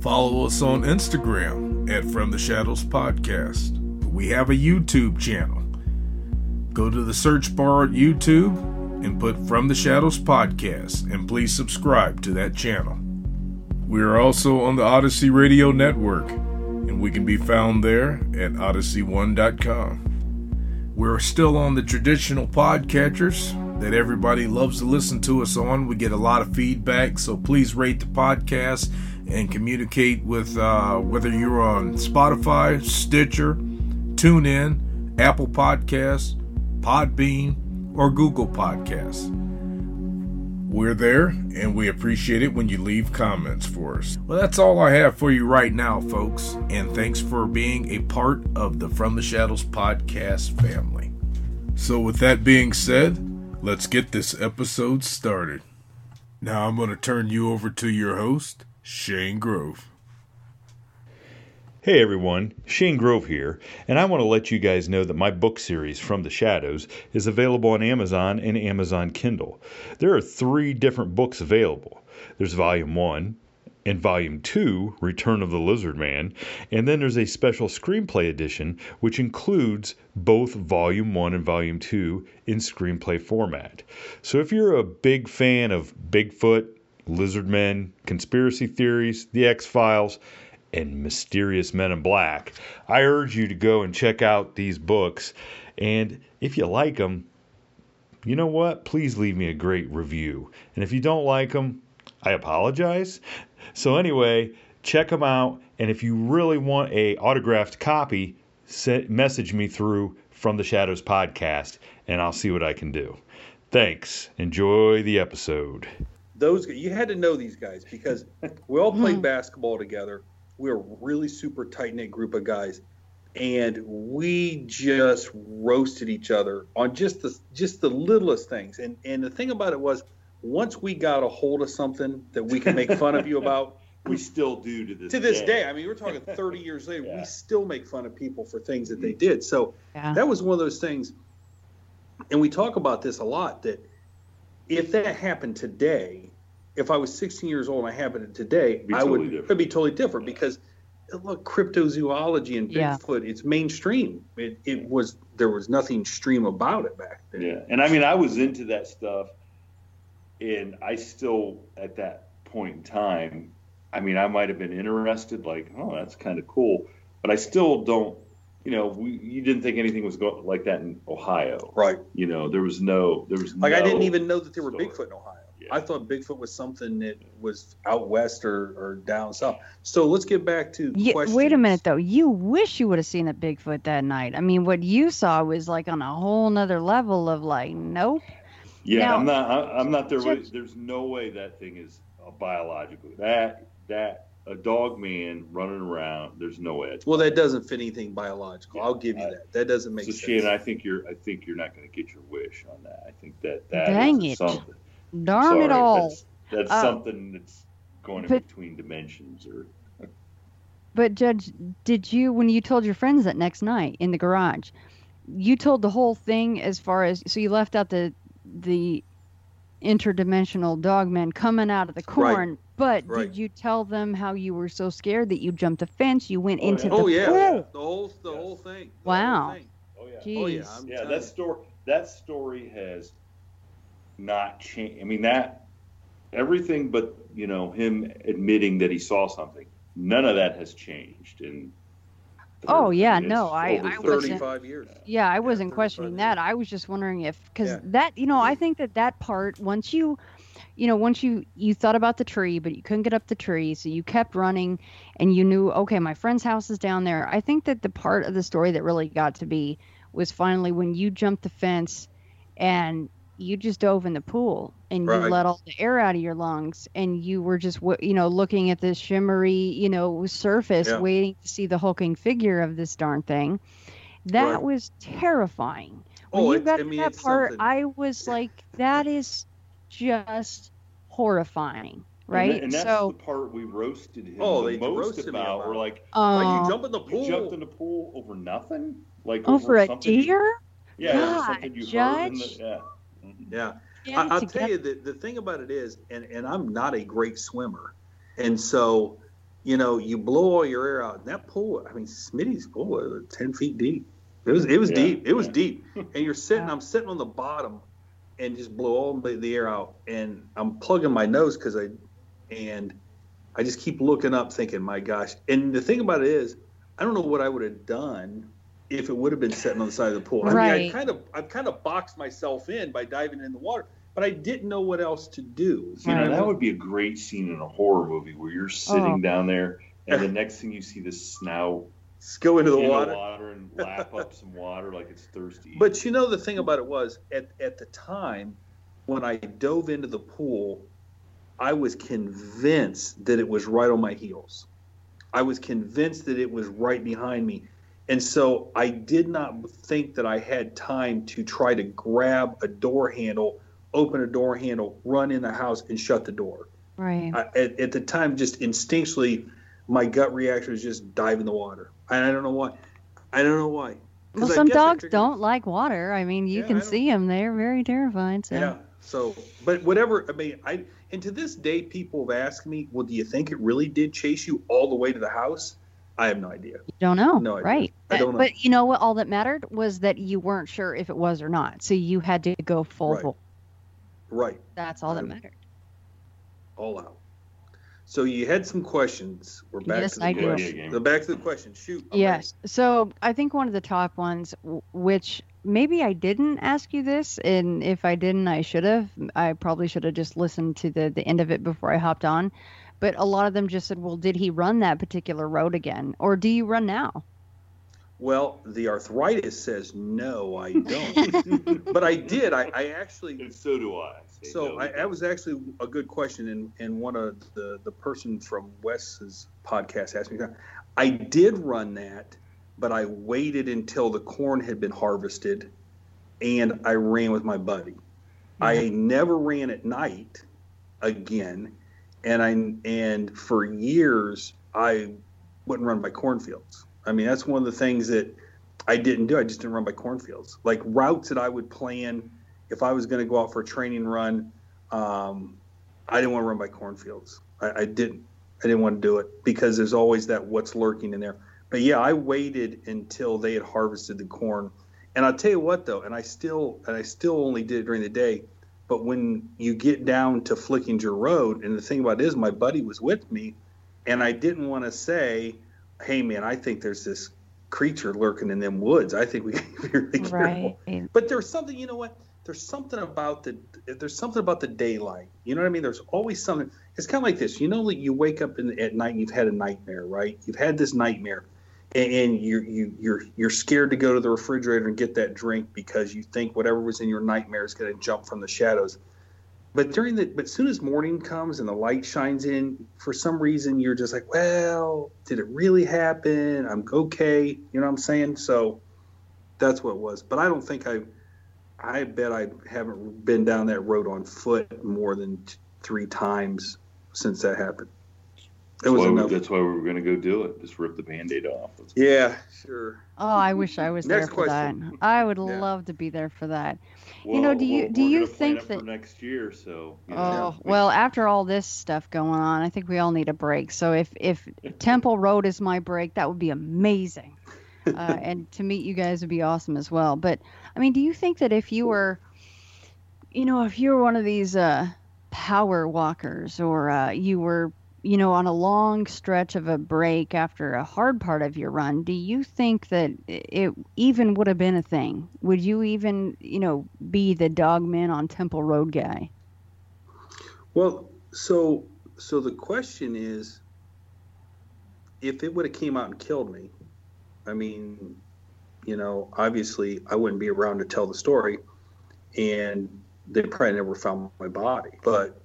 Follow us on Instagram at From the Shadows Podcast. We have a YouTube channel. Go to the search bar at YouTube and put From the Shadows Podcast, and please subscribe to that channel. We are also on the Odyssey Radio Network, and we can be found there at odyssey1.com. We're still on the traditional podcatchers that everybody loves to listen to us on. We get a lot of feedback, so please rate the podcast and communicate with uh, whether you're on Spotify, Stitcher, TuneIn, Apple Podcasts, Podbean, or Google Podcasts. We're there, and we appreciate it when you leave comments for us. Well, that's all I have for you right now, folks, and thanks for being a part of the From the Shadows podcast family. So, with that being said, let's get this episode started. Now, I'm going to turn you over to your host, Shane Grove. Hey everyone, Shane Grove here, and I want to let you guys know that my book series, From the Shadows, is available on Amazon and Amazon Kindle. There are three different books available there's Volume 1, and Volume 2, Return of the Lizard Man, and then there's a special screenplay edition which includes both Volume 1 and Volume 2 in screenplay format. So if you're a big fan of Bigfoot, lizard men, conspiracy theories, the X Files, and mysterious men in black, I urge you to go and check out these books. And if you like them, you know what? Please leave me a great review. And if you don't like them, I apologize. So anyway, check them out. And if you really want a autographed copy, message me through from the Shadows podcast, and I'll see what I can do. Thanks. Enjoy the episode those you had to know these guys because we all played mm-hmm. basketball together. We were a really super tight knit group of guys, and we just roasted each other on just the just the littlest things. And and the thing about it was, once we got a hold of something that we can make fun of you about. We still do to this to this day. day. I mean, we're talking 30 years later. Yeah. We still make fun of people for things that they did. So yeah. that was one of those things. And we talk about this a lot. That if that happened today, if I was 16 years old and I happened it today, I would it'd be totally different yeah. because look, cryptozoology and Bigfoot, yeah. it's mainstream. It, it was there was nothing stream about it back then. Yeah, and I mean I was into that stuff, and I still at that point in time, I mean I might have been interested, like oh that's kind of cool, but I still don't. You know, we, you didn't think anything was going like that in Ohio, right? You know, there was no, there was like no I didn't even know that there were Bigfoot in Ohio. I thought Bigfoot was something that was out west or, or down south. So let's get back to yeah, Wait a minute though. You wish you would have seen a Bigfoot that night. I mean, what you saw was like on a whole nother level of like, nope. Yeah, now, I'm not. I'm not there. Just, there's no way that thing is biological. That that a dog man running around. There's no way. well, that doesn't fit anything biological. Yeah, I'll give you I, that. That doesn't make so sense. Shannon, I think you're. I think you're not going to get your wish on that. I think that that Dang it. something. Darn Sorry, it all. That's, that's uh, something that's going but, in between dimensions or. But Judge, did you when you told your friends that next night in the garage, you told the whole thing as far as so you left out the the interdimensional dogman coming out of the corn. Right. But right. did you tell them how you were so scared that you jumped a fence? You went oh, into yeah. the oh yeah, pool? the whole the whole thing. The wow. Whole thing. Oh yeah. Jeez. Oh yeah. I'm yeah. That story. That story has not change. I mean that everything, but you know him admitting that he saw something none of that has changed in Oh yeah, no, I, I wasn't. years. Yeah, I wasn't questioning that. I was just wondering if because yeah. that you know I think that that part once you, you know, once you you thought about the tree but you couldn't get up the tree, so you kept running, and you knew okay my friend's house is down there. I think that the part of the story that really got to be was finally when you jumped the fence, and you just dove in the pool and right. you let all the air out of your lungs and you were just you know looking at this shimmery you know surface yeah. waiting to see the hulking figure of this darn thing that right. was terrifying when oh, you got to mean, that part something. i was like that is just horrifying right? And, and that's so, the part we roasted him oh, the most about. about. We're like, uh, you jump in the pool? You jumped in the pool over nothing? Like over, over a deer? You, yeah, God, something you Judge? heard. The, yeah. Mm-hmm. Yeah. I, will tell you that the thing about it is, and, and I'm not a great swimmer. And so, you know, you blow all your air out. And that pool, I mean, Smitty's pool was 10 feet deep. It was, it was yeah, deep. It was deep. And you're sitting, I'm sitting on the bottom and just blow all the, the air out. And I'm plugging my nose because I, and I just keep looking up thinking, my gosh. And the thing about it is, I don't know what I would have done if it would have been sitting on the side of the pool. I right. mean, I kind of I've kind of boxed myself in by diving in the water, but I didn't know what else to do. You know, that would be a great scene in a horror movie where you're sitting oh. down there and the next thing you see the snout go into the in water. the water and lap up some water like it's thirsty. But you know the thing about it was at at the time when I dove into the pool, I was convinced that it was right on my heels. I was convinced that it was right behind me. And so I did not think that I had time to try to grab a door handle, open a door handle, run in the house, and shut the door. Right. I, at, at, the time, just instinctually, my gut reaction was just dive in the water. And I don't know why. I don't know why. Well, some dogs don't like water. I mean, you yeah, can see them; they're very terrified. So. Yeah. So, but whatever. I mean, I and to this day, people have asked me, "Well, do you think it really did chase you all the way to the house?" I have no idea. You don't know. No idea. Right. I don't know. But you know what? All that mattered was that you weren't sure if it was or not. So you had to go full right. Right. That's all that mattered. All out. So you had some questions. We're back yes, to the I question. The back to the question. Shoot. I'm yes. Ready. So I think one of the top ones, which maybe I didn't ask you this, and if I didn't, I should have. I probably should have just listened to the the end of it before I hopped on but a lot of them just said, well, did he run that particular road again? Or do you run now? Well, the arthritis says no, I don't. but I did. I, I, actually. And so do I. So no, I, that was actually a good question, and, and one of the the person from Wes's podcast asked me. I did run that, but I waited until the corn had been harvested, and I ran with my buddy. Mm-hmm. I never ran at night again and I and for years I wouldn't run by cornfields. I mean, that's one of the things that I didn't do. I just didn't run by cornfields. Like routes that I would plan if I was going to go out for a training run, um, I didn't want to run by cornfields. I, I didn't. I didn't want to do it because there's always that what's lurking in there. But yeah, I waited until they had harvested the corn. And I'll tell you what though, and I still and I still only did it during the day. But when you get down to Flickinger Road, and the thing about it is, my buddy was with me, and I didn't want to say, "Hey, man, I think there's this creature lurking in them woods. I think we to be really careful." Right. But there's something, you know what? There's something about the there's something about the daylight. You know what I mean? There's always something. It's kind of like this. You know, like you wake up in, at night, and you've had a nightmare, right? You've had this nightmare and you're you, you're you're scared to go to the refrigerator and get that drink because you think whatever was in your nightmare is going to jump from the shadows. But during the but soon as morning comes and the light shines in, for some reason you're just like, well, did it really happen? I'm okay. You know what I'm saying? So that's what it was. But I don't think I. I bet I haven't been down that road on foot more than t- three times since that happened. It was that's why, we, that's why we were going to go do it. Just rip the band-aid off. Yeah, sure. Oh, I wish I was there for question. that. I would yeah. love to be there for that. Well, you know, do you do you think that next year? So. You know, oh well, after all this stuff going on, I think we all need a break. So if if Temple Road is my break, that would be amazing. uh, and to meet you guys would be awesome as well. But I mean, do you think that if you were, you know, if you were one of these uh, power walkers or uh, you were you know, on a long stretch of a break after a hard part of your run, do you think that it even would have been a thing? Would you even, you know, be the dogman on Temple Road guy? Well, so so the question is, if it would have came out and killed me, I mean, you know, obviously I wouldn't be around to tell the story, and they probably never found my body. But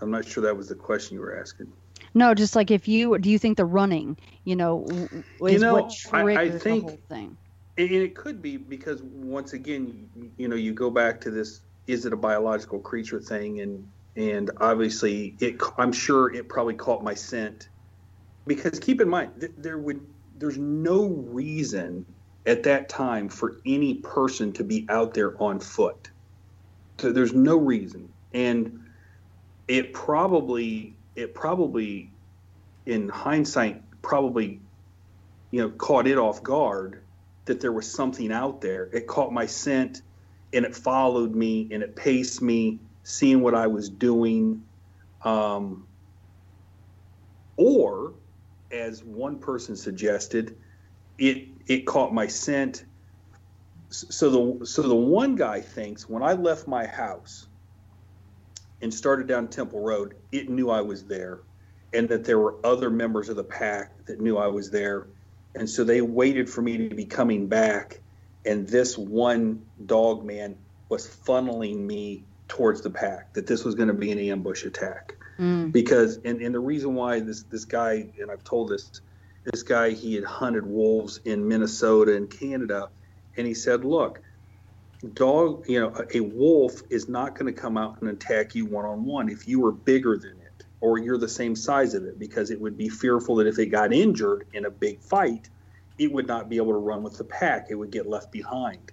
I'm not sure that was the question you were asking. No, just like if you do you think the running, you know, is you know, what triggers I, I think, the whole thing? And it could be because once again, you know, you go back to this: is it a biological creature thing? And and obviously, it. I'm sure it probably caught my scent because keep in mind there would there's no reason at that time for any person to be out there on foot. So there's no reason, and it probably it probably, in hindsight, probably, you know, caught it off guard that there was something out there. It caught my scent and it followed me and it paced me, seeing what I was doing. Um, or, as one person suggested, it it caught my scent. So the so the one guy thinks when I left my house and started down Temple Road, it knew I was there and that there were other members of the pack that knew I was there. And so they waited for me to be coming back. And this one dog man was funneling me towards the pack, that this was going to be an ambush attack. Mm. Because, and, and the reason why this, this guy, and I've told this, this guy, he had hunted wolves in Minnesota and Canada. And he said, look, dog, you know, a wolf is not going to come out and attack you one on one if you are bigger than it or you're the same size of it because it would be fearful that if it got injured in a big fight, it would not be able to run with the pack. It would get left behind.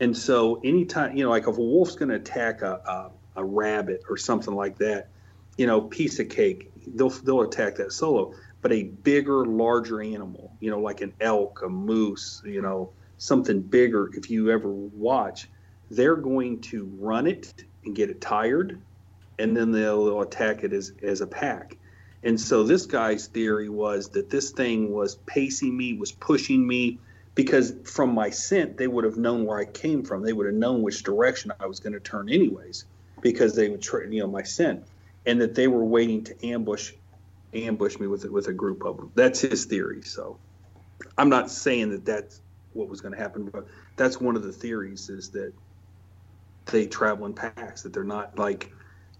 And so, anytime, you know, like if a wolf's going to attack a, a, a rabbit or something like that, you know, piece of cake, they'll, they'll attack that solo. But a bigger, larger animal, you know, like an elk, a moose, you know, something bigger, if you ever watch, they're going to run it and get it tired, and then they'll, attack it as, as a pack. And so this guy's theory was that this thing was pacing me, was pushing me, because from my scent, they would have known where I came from. They would have known which direction I was going to turn, anyways, because they would, tra- you know, my scent, and that they were waiting to ambush, ambush me with with a group of them. That's his theory. So, I'm not saying that that's what was going to happen. But that's one of the theories is that they travel in packs. That they're not like,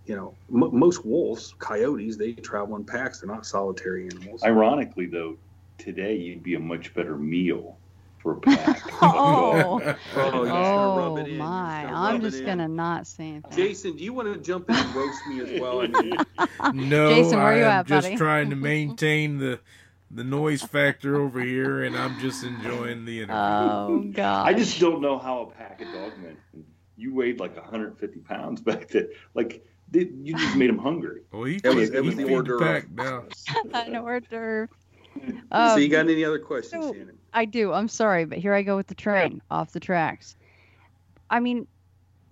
you know, m- most wolves, coyotes, they travel in packs. They're not solitary animals. Ironically, though, today you'd be a much better meal for a pack. oh, oh, oh my! I'm just gonna not say anything. Jason, do you want to jump in and roast me as well? I mean, no, Jason, where I you am at, just trying to maintain the the noise factor over here, and I'm just enjoying the interview. Oh God! I just don't know how a pack of dogmen. You weighed like 150 pounds back then. Like you just made him hungry. Well, he it was, it was the hors d'oeuvre. now. An hors d'oeuvre. Um, so you got any other questions, so Shannon? I do. I'm sorry, but here I go with the train off the tracks. I mean,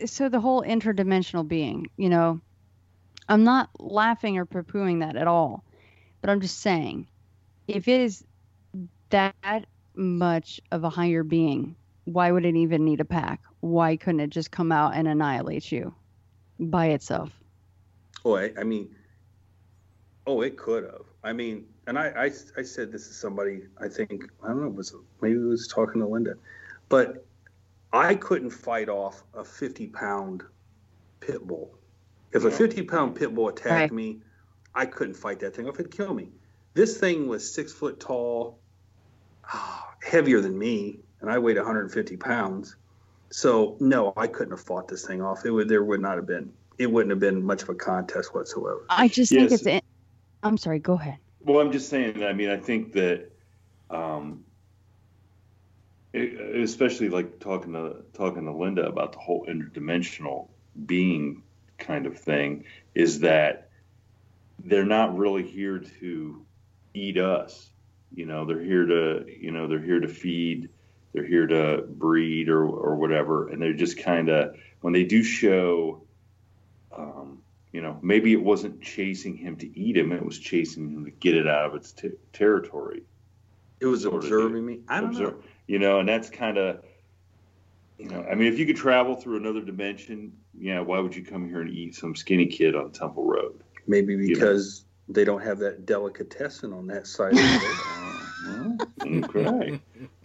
so the whole interdimensional being, you know, I'm not laughing or poo-pooing that at all, but I'm just saying if it is that much of a higher being, why would it even need a pack? Why couldn't it just come out and annihilate you by itself? Oh, I, I mean, oh, it could have. I mean, and I, I, I said this to somebody. I think I don't know. Was maybe it was talking to Linda, but I couldn't fight off a 50 pound pit bull. If a 50 pound pit bull attacked right. me, I couldn't fight that thing off. It'd kill me. This thing was six foot tall, heavier than me, and I weighed 150 pounds. So no, I couldn't have fought this thing off. It would there would not have been. It wouldn't have been much of a contest whatsoever. I just yes. think it's. I'm sorry. Go ahead. Well, I'm just saying. I mean, I think that, um, it, especially like talking to talking to Linda about the whole interdimensional being kind of thing, is that they're not really here to eat us. You know, they're here to, you know, they're here to feed, they're here to breed or, or whatever. And they're just kind of, when they do show um, you know, maybe it wasn't chasing him to eat him; it was chasing him to get it out of its t- territory. It was observing me. I don't Observe, know. You know, and that's kind of, you know, I mean, if you could travel through another dimension, yeah, why would you come here and eat some skinny kid on Temple Road? Maybe because? They don't have that delicatessen on that side of the road. okay.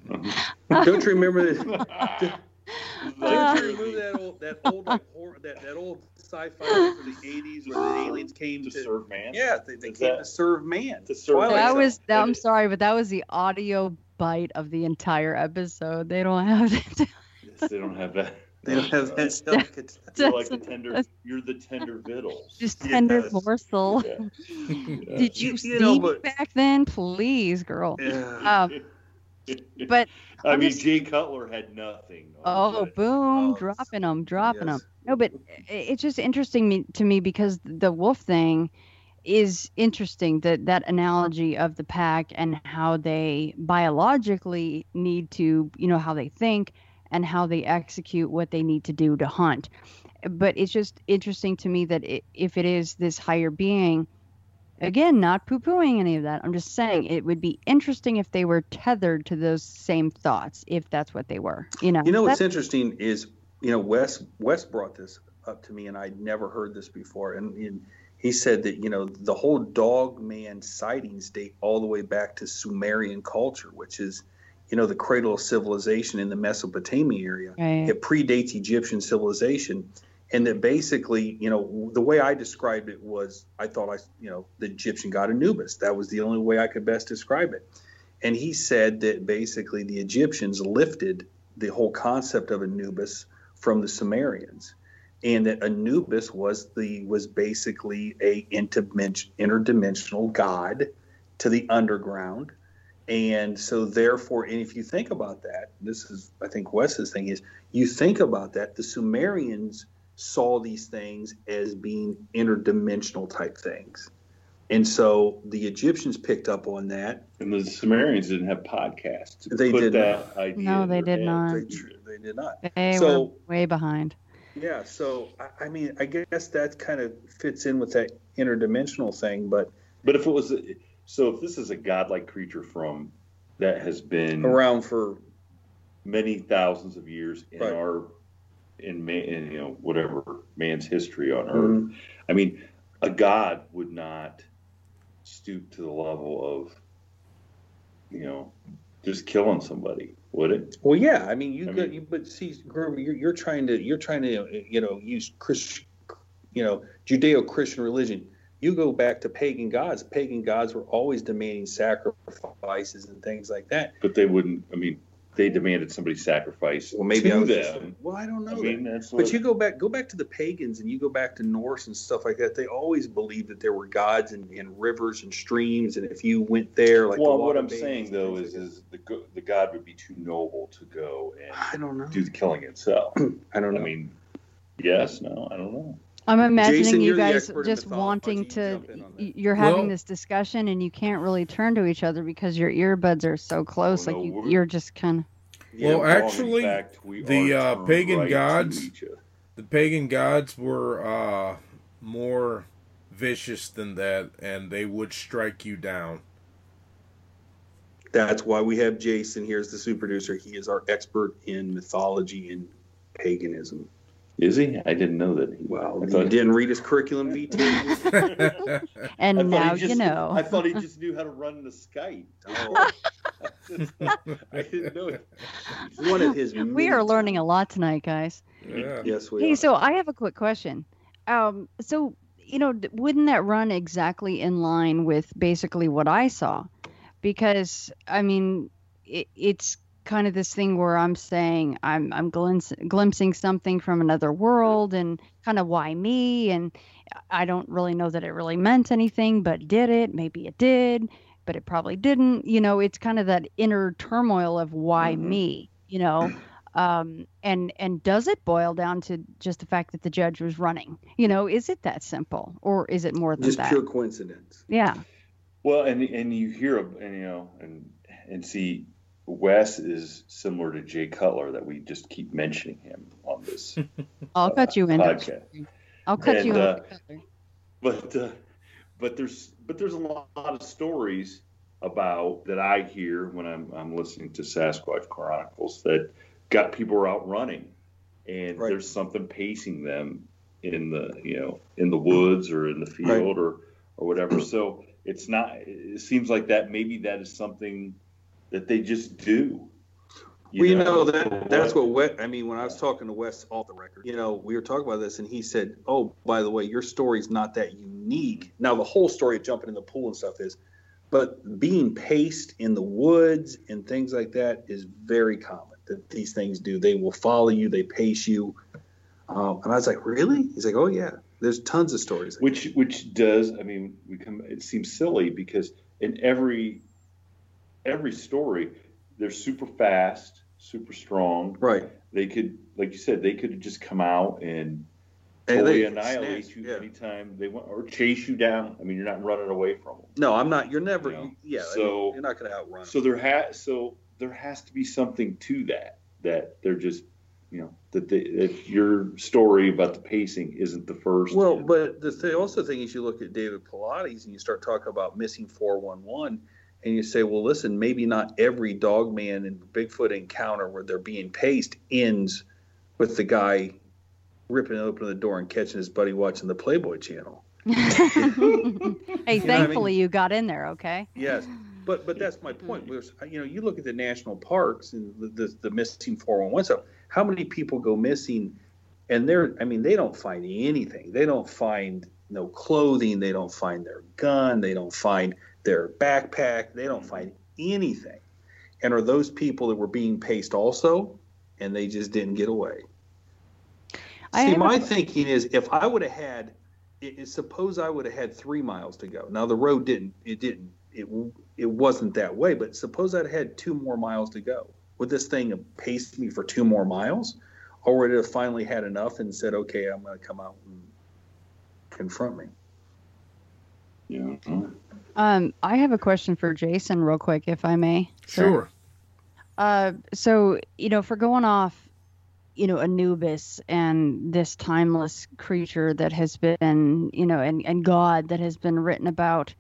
Uh-huh. Don't you remember that? Don't you remember that old, that old, like, horror, that, that old sci-fi from the '80s where the aliens came to, to serve man? Yeah, they, they came that, to serve man. To serve. That was. That, I'm sorry, but that was the audio bite of the entire episode. They don't have that. yes, they don't have that. They don't have that delicate. You're like the tender. You're the tender victuals. Just tender yes. morsel. Yeah. Did you, you see know, but, back then? Please, girl. Yeah. Um, but I mean, Jay Cutler had nothing. Oh, boom, oh, dropping them, dropping yes. them. No, but it's just interesting to me because the wolf thing is interesting that that analogy of the pack and how they biologically need to you know how they think and how they execute what they need to do to hunt. But it's just interesting to me that it, if it is this higher being again not poo-pooing any of that. I'm just saying it would be interesting if they were tethered to those same thoughts if that's what they were you know? You know what's interesting is you know wes wes brought this up to me and i'd never heard this before. And, and he said that you know the whole dog man sightings date all the way back to sumerian culture which is you know the cradle of civilization in the mesopotamia area right. it predates egyptian civilization and that basically, you know, the way I described it was I thought I, you know, the Egyptian god Anubis. That was the only way I could best describe it. And he said that basically the Egyptians lifted the whole concept of Anubis from the Sumerians, and that Anubis was the was basically a interdimensional god to the underground. And so, therefore, and if you think about that, this is, I think, Wes's thing is you think about that, the Sumerians saw these things as being interdimensional type things. And so the Egyptians picked up on that. And the Sumerians didn't have podcasts. They did not. no, they did not. They, they, did not. They so, were way behind. Yeah. So, I, I mean, I guess that kind of fits in with that interdimensional thing. But but if it was, so if this is a godlike creature from that has been around for many thousands of years in right. our in man, in, you know, whatever man's history on earth. Mm-hmm. I mean, a god would not stoop to the level of, you know, just killing somebody, would it? Well, yeah. I mean, you, I mean, you but see, you're, you're trying to, you're trying to, you know, use Christian, you know, Judeo-Christian religion. You go back to pagan gods. Pagan gods were always demanding sacrifices and things like that. But they wouldn't. I mean, they demanded somebody sacrifice well, maybe to them. Just, well, I don't know. I mean, that. but you go back, go back to the pagans, and you go back to Norse and stuff like that. They always believed that there were gods and, and rivers and streams, and if you went there, like well, what I'm saying though is, is the the god would be too noble to go and I don't know do the killing itself. I don't know. I mean, yes, no, I don't know. I'm imagining Jason, you guys just wanting to. You're having well, this discussion and you can't really turn to each other because your earbuds are so close. Oh, like you, you're just kind of. Yeah, well, actually, fact, we the uh, pagan right gods, the pagan gods were uh, more vicious than that, and they would strike you down. That's why we have Jason here as the super producer. He is our expert in mythology and paganism. Is he? I didn't know that. He, well, I he didn't read his curriculum vitae. and now just, you know. I thought he just knew how to run the Skype. Oh. I didn't know it. One of his. We are learning a lot tonight, guys. Yeah. Yes, we. Hey, are. so I have a quick question. Um, so you know, wouldn't that run exactly in line with basically what I saw? Because I mean, it, it's kind of this thing where I'm saying I'm I'm glimpsing, glimpsing something from another world and kind of why me? And I don't really know that it really meant anything but did it? Maybe it did but it probably didn't. You know it's kind of that inner turmoil of why mm-hmm. me you know? Um, and and does it boil down to just the fact that the judge was running? You know is it that simple or is it more than just that? pure coincidence. Yeah. Well and and you hear and you know and and see Wes is similar to Jay Cutler that we just keep mentioning him on this. I'll uh, cut you in. Podcast. I'll cut and, you uh, but uh, but there's but there's a lot of stories about that I hear when I'm I'm listening to Sasquatch Chronicles that got people out running, and right. there's something pacing them in the you know in the woods or in the field right. or or whatever. So it's not. It seems like that maybe that is something that they just do. You well, you know, that that's what Wes, I mean. When I was talking to Wes off the record, you know, we were talking about this, and he said, "Oh, by the way, your story's not that unique." Now, the whole story of jumping in the pool and stuff is, but being paced in the woods and things like that is very common. That these things do. They will follow you. They pace you. Um, and I was like, "Really?" He's like, "Oh yeah." There's tons of stories. Which which does. I mean, we come. It seems silly because in every every story, they're super fast super strong. Right. They could, like you said, they could just come out and totally annihilate snatch, you yeah. anytime they want, or chase you down. I mean, you're not running away from them. No, I'm not. You're never. You know? Yeah. So you're not going to outrun. So there has so there has to be something to that. That they're just you know that, they, that your story about the pacing isn't the first. Well, but the th- also thing is you look at David Paulides and you start talking about missing 411 and you say, well, listen, maybe not every dog man and Bigfoot encounter where they're being paced ends with the guy ripping open the door and catching his buddy watching the Playboy channel. hey, thankfully I mean? you got in there, okay? Yes, but but that's my point. Mm-hmm. We're, you know, you look at the national parks and the, the, the missing 411. So how many people go missing? And they're, I mean, they don't find anything. They don't find no clothing. They don't find their gun. They don't find their backpack. They don't mm-hmm. find anything. And are those people that were being paced also, and they just didn't get away? I See, my a... thinking is if I would have had, it, suppose I would have had three miles to go. Now the road didn't, it didn't, it it wasn't that way. But suppose I'd had two more miles to go. Would this thing have paced me for two more miles, or would it have finally had enough and said, "Okay, I'm going to come out and confront me"? Yeah. Um, I have a question for Jason, real quick, if I may. Sure. Uh, so you know, for going off, you know, Anubis and this timeless creature that has been, you know, and and God that has been written about,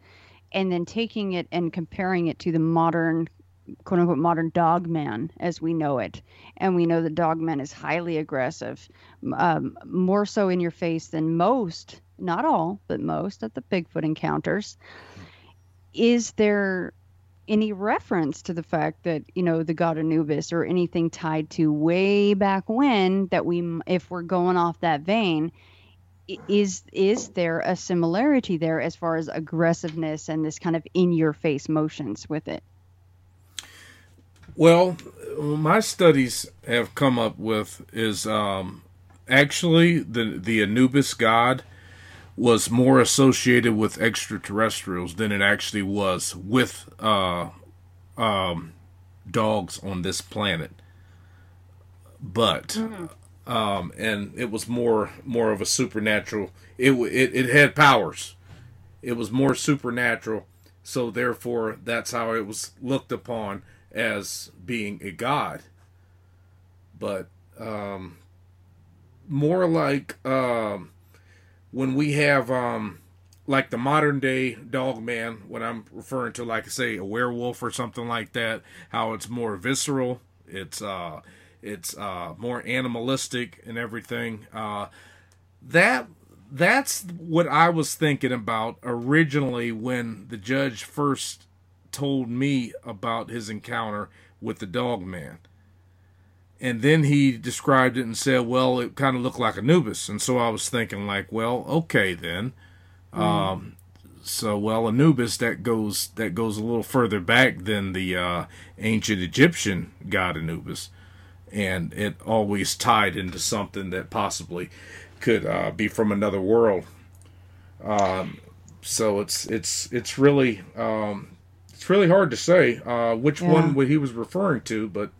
and then taking it and comparing it to the modern quote unquote modern dog man as we know it. And we know the dog man is highly aggressive, um, more so in your face than most, not all, but most of the Bigfoot encounters is there any reference to the fact that you know the god Anubis or anything tied to way back when that we if we're going off that vein is is there a similarity there as far as aggressiveness and this kind of in your face motions with it? Well my studies have come up with is um, actually the the Anubis god was more associated with extraterrestrials than it actually was with uh, um, dogs on this planet. But mm-hmm. um, and it was more more of a supernatural. It, it it had powers. It was more supernatural. So therefore, that's how it was looked upon as being a god. But um, more like um, when we have um like the modern day dog man when i'm referring to like say a werewolf or something like that how it's more visceral it's uh it's uh more animalistic and everything uh that that's what i was thinking about originally when the judge first told me about his encounter with the dog man and then he described it and said, "Well, it kind of looked like Anubis." And so I was thinking, like, well, okay then. Mm. Um, so well, Anubis that goes that goes a little further back than the uh, ancient Egyptian god Anubis, and it always tied into something that possibly could uh, be from another world. Um, so it's it's it's really um, it's really hard to say uh, which yeah. one he was referring to, but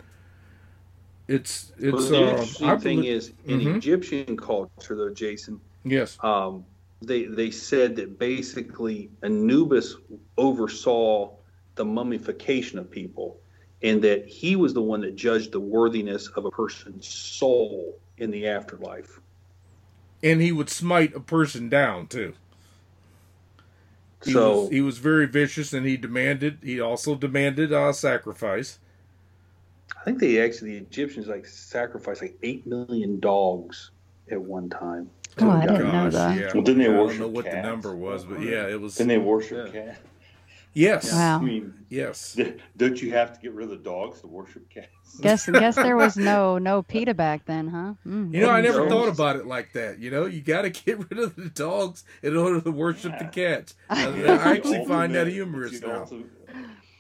it's it's. Well, the uh, interesting thing is in mm-hmm. Egyptian culture, though, Jason. Yes. Um, they they said that basically Anubis oversaw the mummification of people, and that he was the one that judged the worthiness of a person's soul in the afterlife. And he would smite a person down too. He so was, he was very vicious, and he demanded. He also demanded uh, sacrifice. I think they actually the Egyptians like sacrificed like eight million dogs at one time. Oh, I didn't know that. Yeah. Well, didn't they worship? I don't know what the number was, but yeah, it was. Then they worship Yeah. cats. Yes. Wow. I mean, Yes. don't you have to get rid of the dogs to worship cats? Guess guess there was no no PETA back then, huh? Mm. You know, I never Dogs. thought about it like that. You know, you got to get rid of the dogs in order to worship the cats. I, I actually find that humorous now. ultimate-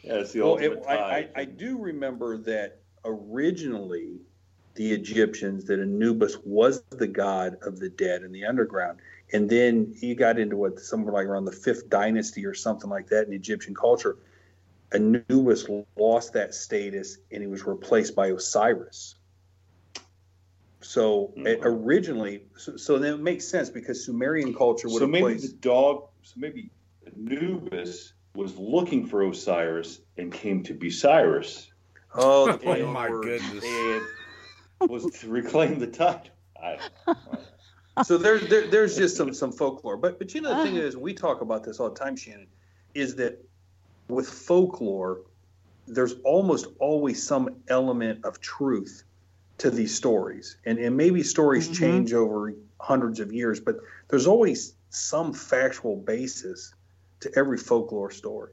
Yeah, it's the Well, ultimate it, I, I. I do remember that originally the Egyptians that Anubis was the god of the dead and the underground, and then he got into what somewhere like around the fifth dynasty or something like that in Egyptian culture. Anubis lost that status and he was replaced by Osiris. So Mhm. it originally, so, so then it makes sense because Sumerian culture would so maybe placed. the dog, so maybe Anubis was looking for Osiris and came to be Cyrus Oh, the Oh play on my goodness. and was to reclaim the title. I, so there's there, there's just some some folklore, but but you know the thing is, we talk about this all the time, Shannon, is that with folklore, there's almost always some element of truth to these stories, and and maybe stories Mhm. change over hundreds of years, but there's always some factual basis to every folklore story.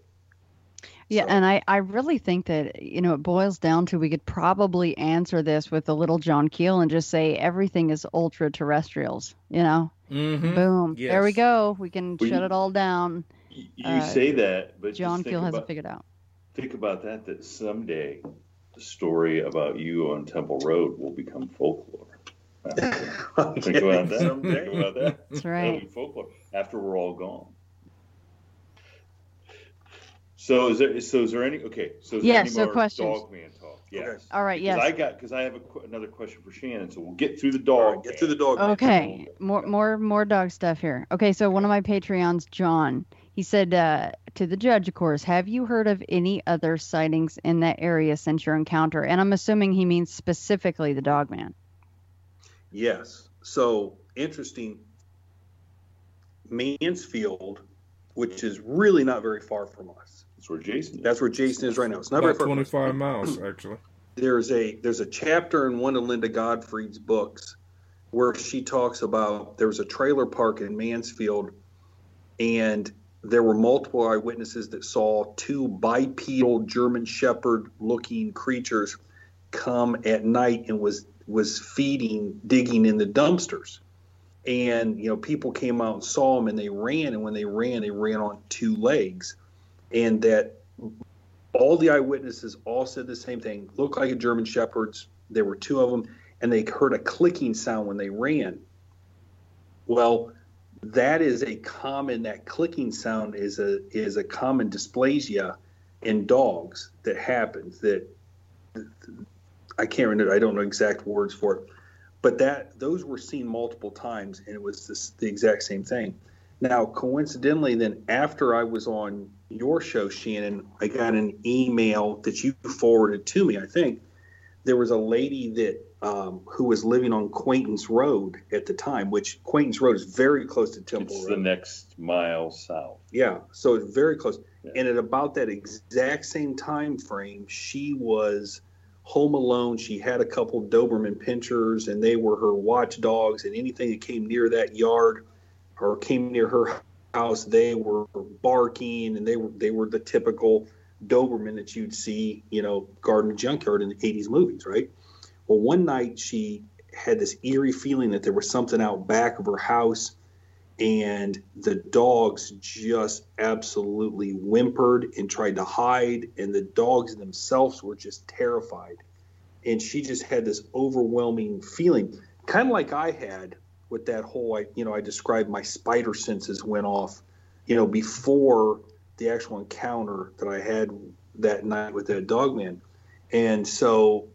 Yeah, So- and I, I really think that, you know, it boils down to we could probably answer this with a little John Keel and just say everything is ultra terrestrials, you know? Mm-hmm. Boom. There we go. We can Well, shut you- it all down. you Uh, say that, but John Keel hasn't about, figured out. think about that. That someday the story about you on Temple Road will become folklore. think about that. Someday. Think about that. That's right. folklore after we're all gone. So is there? So is there any? Okay. So is there Yeah, any so more questions. Dogman talk? Yes. Okay. All right, Because yes. I got because I have a, another question for Shannon. So we'll get through the All dog. right, get through the dog. man. Okay, more more more dog stuff here. Okay, so one of my Patreons, John, he said uh, to the judge, of course, have you heard of any other sightings in that area since your encounter? And I'm assuming he means specifically the dog man. Yes. So interesting. Mansfield, which is really not very far from us. That's where Jason. Is. That's where Jason is right now. It's not very About far. From 25 miles, actually. There's a there's a chapter in one of Linda Godfrey's books where she talks about there was a trailer park in Mansfield, and there were multiple eyewitnesses that saw two bipedal German Shepherd looking creatures come at night and was was feeding digging in the dumpsters and you know people came out and saw them and they ran and when they ran they ran on two legs and that all the eyewitnesses all said the same thing. Looked like a german shepherds there were two of them and they heard a clicking sound when they ran. Well that is a common that clicking sound is a is a common dysplasia in dogs that happens that i can't remember i don't know exact words for it but that those were seen multiple times and it was this, the exact same thing. Now coincidentally then after i was on your show shannon i got an email that you forwarded to me i think there was a lady that um, who was living on quaintance road at the time which quaintance road is very close to temple It's road the next mile south. yeah, so it's very close. Yeah. And at about that exact same time frame, she was home alone. She had a couple Doberman pinschers, and they were her watchdogs. And anything that came near that yard or came near her house, they were barking, and they were they were the typical Doberman that you'd see, you know, garden junkyard in the '80s movies, right? Well, one night she had this eerie feeling that there was something out back of her house and the dogs just absolutely whimpered and tried to hide and the dogs themselves were just terrified and she just had this overwhelming feeling kind of like i had with that whole I, you know i described my spider senses went off you know before the actual encounter that i had that night with that dog man and so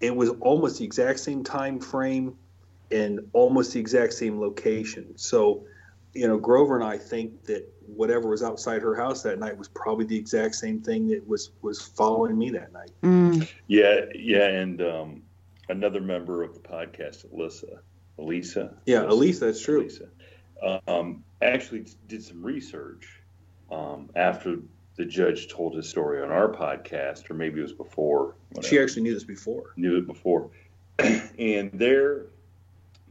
it was almost the exact same time frame and almost the exact same location so you know, Grover and I think that whatever was outside her house that night was probably the exact same thing that was was following me that night. Mm. Yeah, yeah, and um, another member of the podcast, Alyssa, Elisa. Yeah, Elisa. that's true. Elisa, um, actually did some research um, after the judge told his story on our podcast, or maybe it was before. Whatever. She actually knew this before. Knew it before, and there,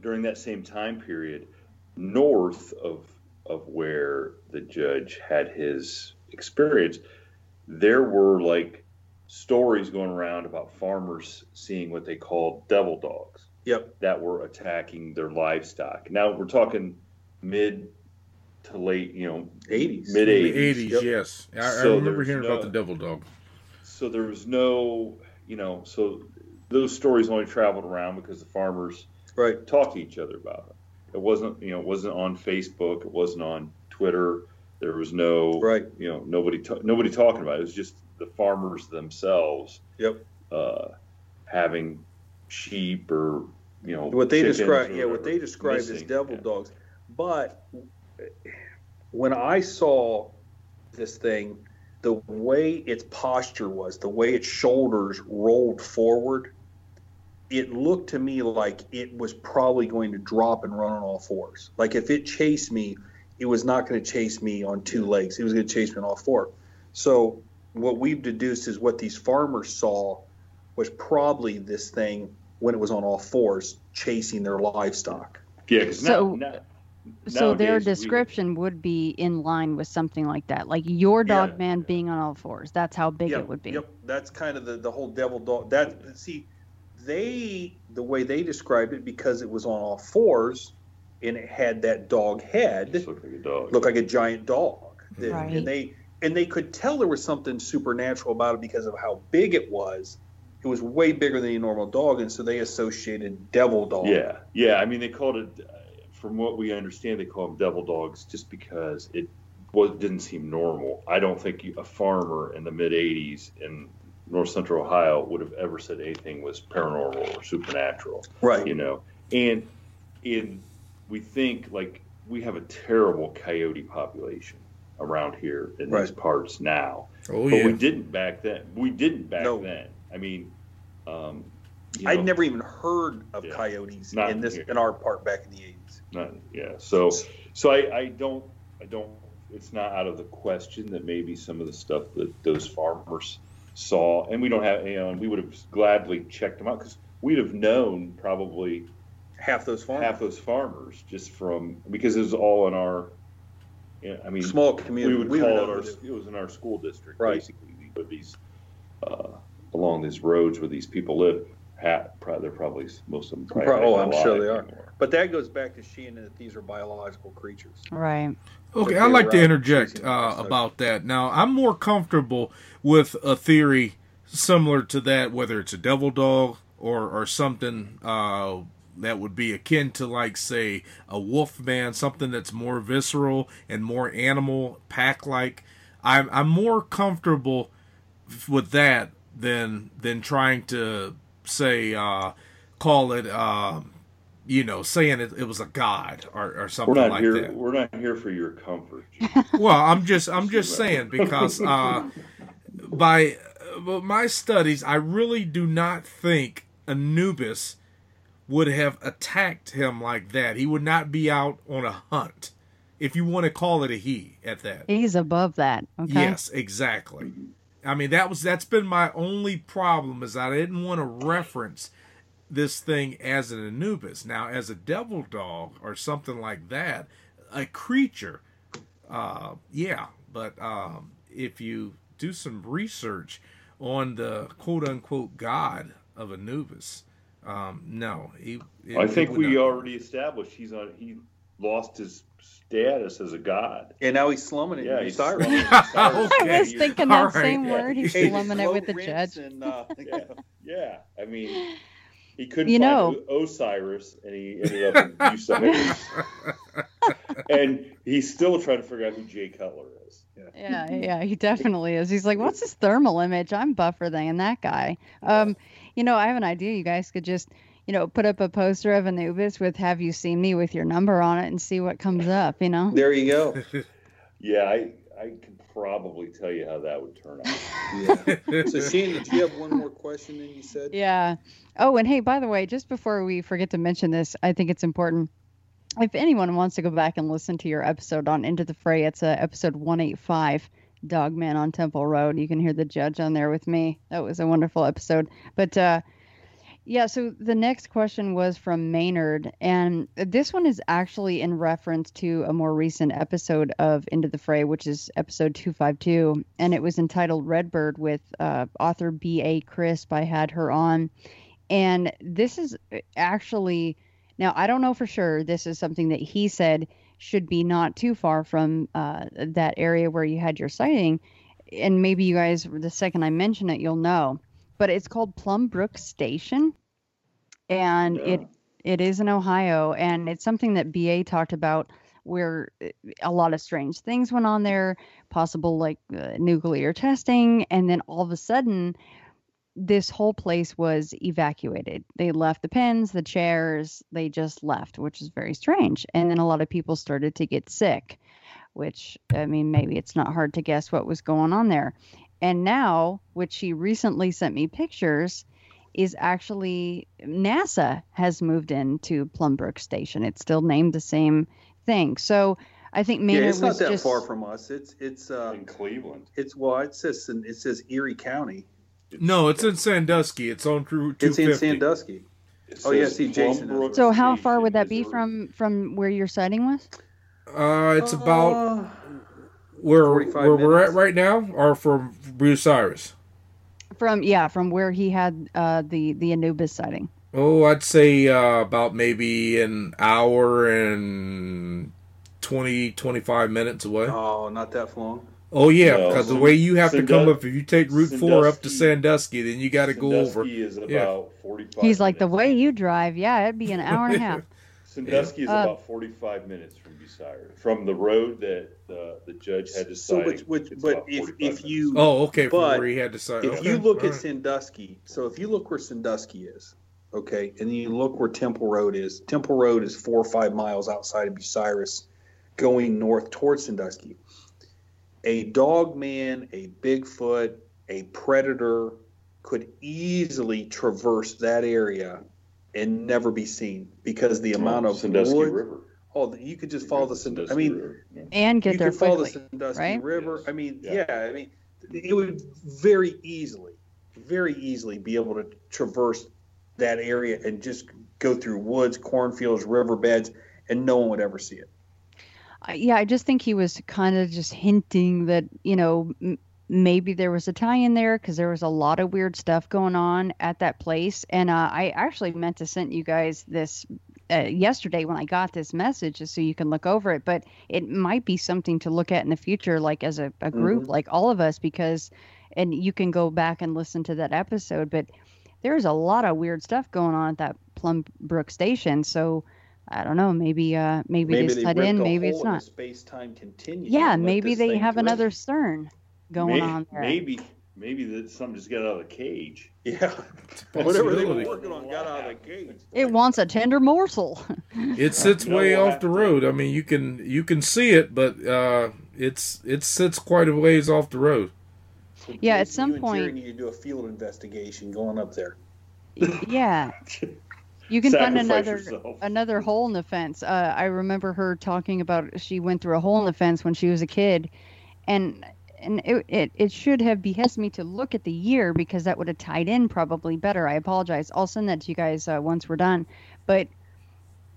during that same time period, north of of where the judge had his experience, there were like stories going around about farmers seeing what they called devil dogs. Yep. That were attacking their livestock. Now we're talking mid to late, you know, 80s. Mid 80s. 80s, yep. yes. I, so I remember hearing no, about the devil dog. So there was no, you know, so those stories only traveled around because the farmers right. talked to each other about it. It wasn't, you know, it wasn't on Facebook. It wasn't on Twitter. There was no, right. you know, nobody, nobody talking about it. It was just the farmers themselves. Yep. Uh, having sheep or you know what they describe, yeah, what they describe as devil yeah. dogs. But when I saw this thing, the way its posture was, the way its shoulders rolled forward, it looked to me like it was probably going to drop and run on all fours. Like if it chased me, it was not going to chase me on two legs. It was going to chase me on all four. So what we've deduced is what these farmers saw was probably this thing when it was on all fours chasing their livestock. Yeah, so, now, now, so their description we, would be in line with something like that, like your dog yeah. man being on all fours. That's how big yep, it would be. Yep, that's kind of the, the whole devil dog. That see, they the way they described it because it was on all fours and it had that dog head. looked like a dog. Looked like a giant dog. Right. And they and they could tell there was something supernatural about it because of how big it was. It was way bigger than a normal dog, and so they associated devil dog. Yeah, yeah. I mean, they called it, from what we understand, they call them devil dogs just because it was didn't seem normal. I don't think a farmer in the mid '80s in North Central Ohio would have ever said anything was paranormal or supernatural. Right. You know, and in we think like we have a terrible coyote population around here in right. these parts now. Oh, but yeah. we didn't back then. We didn't back no. then. I mean, um, I'd know, never even heard of yeah, coyotes in this here. in our part back in the eighties. Not yeah. So so I, I don't I don't. It's not out of the question that maybe some of the stuff that those farmers saw, and we don't have, you know, and we would have gladly checked them out because we'd have known probably half those farmers, half those farmers just from because it was all in our I mean, small community. We would we call it our. It was in our school district, right. basically. But these uh, along these roads where these people live, hat, they're probably most of them. Probably oh, I'm sure they are. But that goes back to seeing that these are biological creatures. Right. Okay, I'd like to interject uh, about that. Now, I'm more comfortable with a theory similar to that, whether it's a devil dog or or something uh, that would be akin to like say a wolf man something that's more visceral and more animal pack like i'm i'm more comfortable with that than than trying to say uh call it uh you know saying it, it was a god or, or something we're not like here, that we're not here for your comfort well i'm just i'm just saying because uh by uh, my studies i really do not think anubis would have attacked him like that. He would not be out on a hunt, if you want to call it a he at that. He's above that. Okay? Yes, exactly. I mean that was that's been my only problem is I didn't want to reference this thing as an Anubis. Now, as a devil dog or something like that, a creature, uh, yeah. But um, if you do some research on the quote unquote god of Anubis, um, no, he. It, I think we already established he's on. He lost his status as a god, and now he's slumming it. Yeah, he's slumming it. okay. I was thinking that right. same yeah. word. He's slumming it with the judge. And, uh, yeah. yeah, I mean, he couldn't you find know. Osiris, and he ended up in Osiris. and he's still trying to figure out who Jay Cutler is. Yeah. yeah, yeah, he definitely is. He's like, "What's his thermal image? I'm buffer than that guy." Um, you know, I have an idea. You guys could just, you know, put up a poster of Anubis with "Have you seen me?" with your number on it and see what comes up. You know. There you go. yeah, I I can probably tell you how that would turn out. yeah. So Shane, did you have one more question? Then you said. Yeah. Oh, and hey, by the way, just before we forget to mention this, I think it's important. if anyone wants to go back and listen to your episode on Into the Fray, it's uh, episode 185, Dogman on Temple Road. You can hear the judge on there with me. That was a wonderful episode. But uh, yeah, so the next question was from Maynard, and this one is actually in reference to a more recent episode of Into the Fray, which is episode 252, and it was entitled Redbird with uh, author B.A. Crisp. I had her on, and this is actually now, I don't know for sure. This is something that he said should be not too far from uh, that area where you had your sighting. And maybe you guys, the second I mention it, you'll know. But it's called Plum Brook Station, and yeah. it it is in Ohio, and it's something that BA talked about where uh, a lot of strange things went on there, possible like uh, nuclear testing, and then all of a sudden this whole place was evacuated. They left the pens, the chairs, they just left, which is very strange. And then a lot of people started to get sick, which, I mean, maybe it's not hard to guess what was going on there. And now, which she recently sent me pictures, is actually NASA has moved into Plum Brook Station. It's still named the same thing. So I think Maynard yeah, it's not that just, far from us. It's it's uh, in Cleveland. It's well, it says it says Erie County. No, it's in Sandusky. It's on Route 250. It's in Sandusky. Oh yeah, see Jason. So how far would that be from from where your sighting was? Uh, it's about where where we're at right now, or from Bucyrus? From yeah, from where he had uh, the the Anubis sighting. Oh, I'd say uh, about maybe an hour and 20, 25 minutes away. Oh, not that long. Oh yeah, because the way you have to come up, if you take Route Sandusky, Four up to Sandusky, then you got to go over. Is about yeah. 45 He's like the way you drive. Yeah, it'd be an hour and a half. Sandusky is uh, about 45 minutes from Bucyrus, from the road that uh, the judge had to so which, which, but if, if you oh okay, but where he had to sign. If okay. you look All at right. Sandusky, so if you look where Sandusky is, okay, and then you look where Temple Road is, Temple Road is four or five miles outside of Bucyrus, going north towards Sandusky a dog man, a Bigfoot, a predator could easily traverse that area and never be seen because the oh, amount of Sandusky wood, River. Oh, you could just follow the Sandusky. I mean, yeah. and get you there could follow the Sandusky right? River. Yes. I mean, yeah. yeah. I mean, it would very easily, very easily be able to traverse that area and just go through woods, cornfields, riverbeds, and no one would ever see it yeah, I just think he was kind of just hinting that, you know, m- maybe there was a tie in there because there was a lot of weird stuff going on at that place. And uh, I actually meant to send you guys this uh, yesterday when I got this message just so you can look over it. But it might be something to look at in the future, like as a, a group, mm-hmm. like all of us, because, and you can go back and listen to that episode. But there's a lot of weird stuff going on at that Plum Brook station. So, I don't know. Maybe uh maybe, maybe they, they in, maybe it's not. Space time. Yeah, maybe they have drift. another CERN going maybe, on there. Maybe maybe that something just got out of the cage. Yeah, whatever they were working on got out of the cage. It wants a tender morsel. it sits way off the road. I mean, you can you can see it, but uh, it's it sits quite a ways off the road. So yeah, at some point you need to do a field investigation going up there. Yeah. You can find another yourself. another hole in the fence. Uh, I remember her talking about she went through a hole in the fence when she was a kid, and and it, it, it should have behest me to look at the year because that would have tied in probably better. I apologize. I'll send that to you guys uh, once we're done. But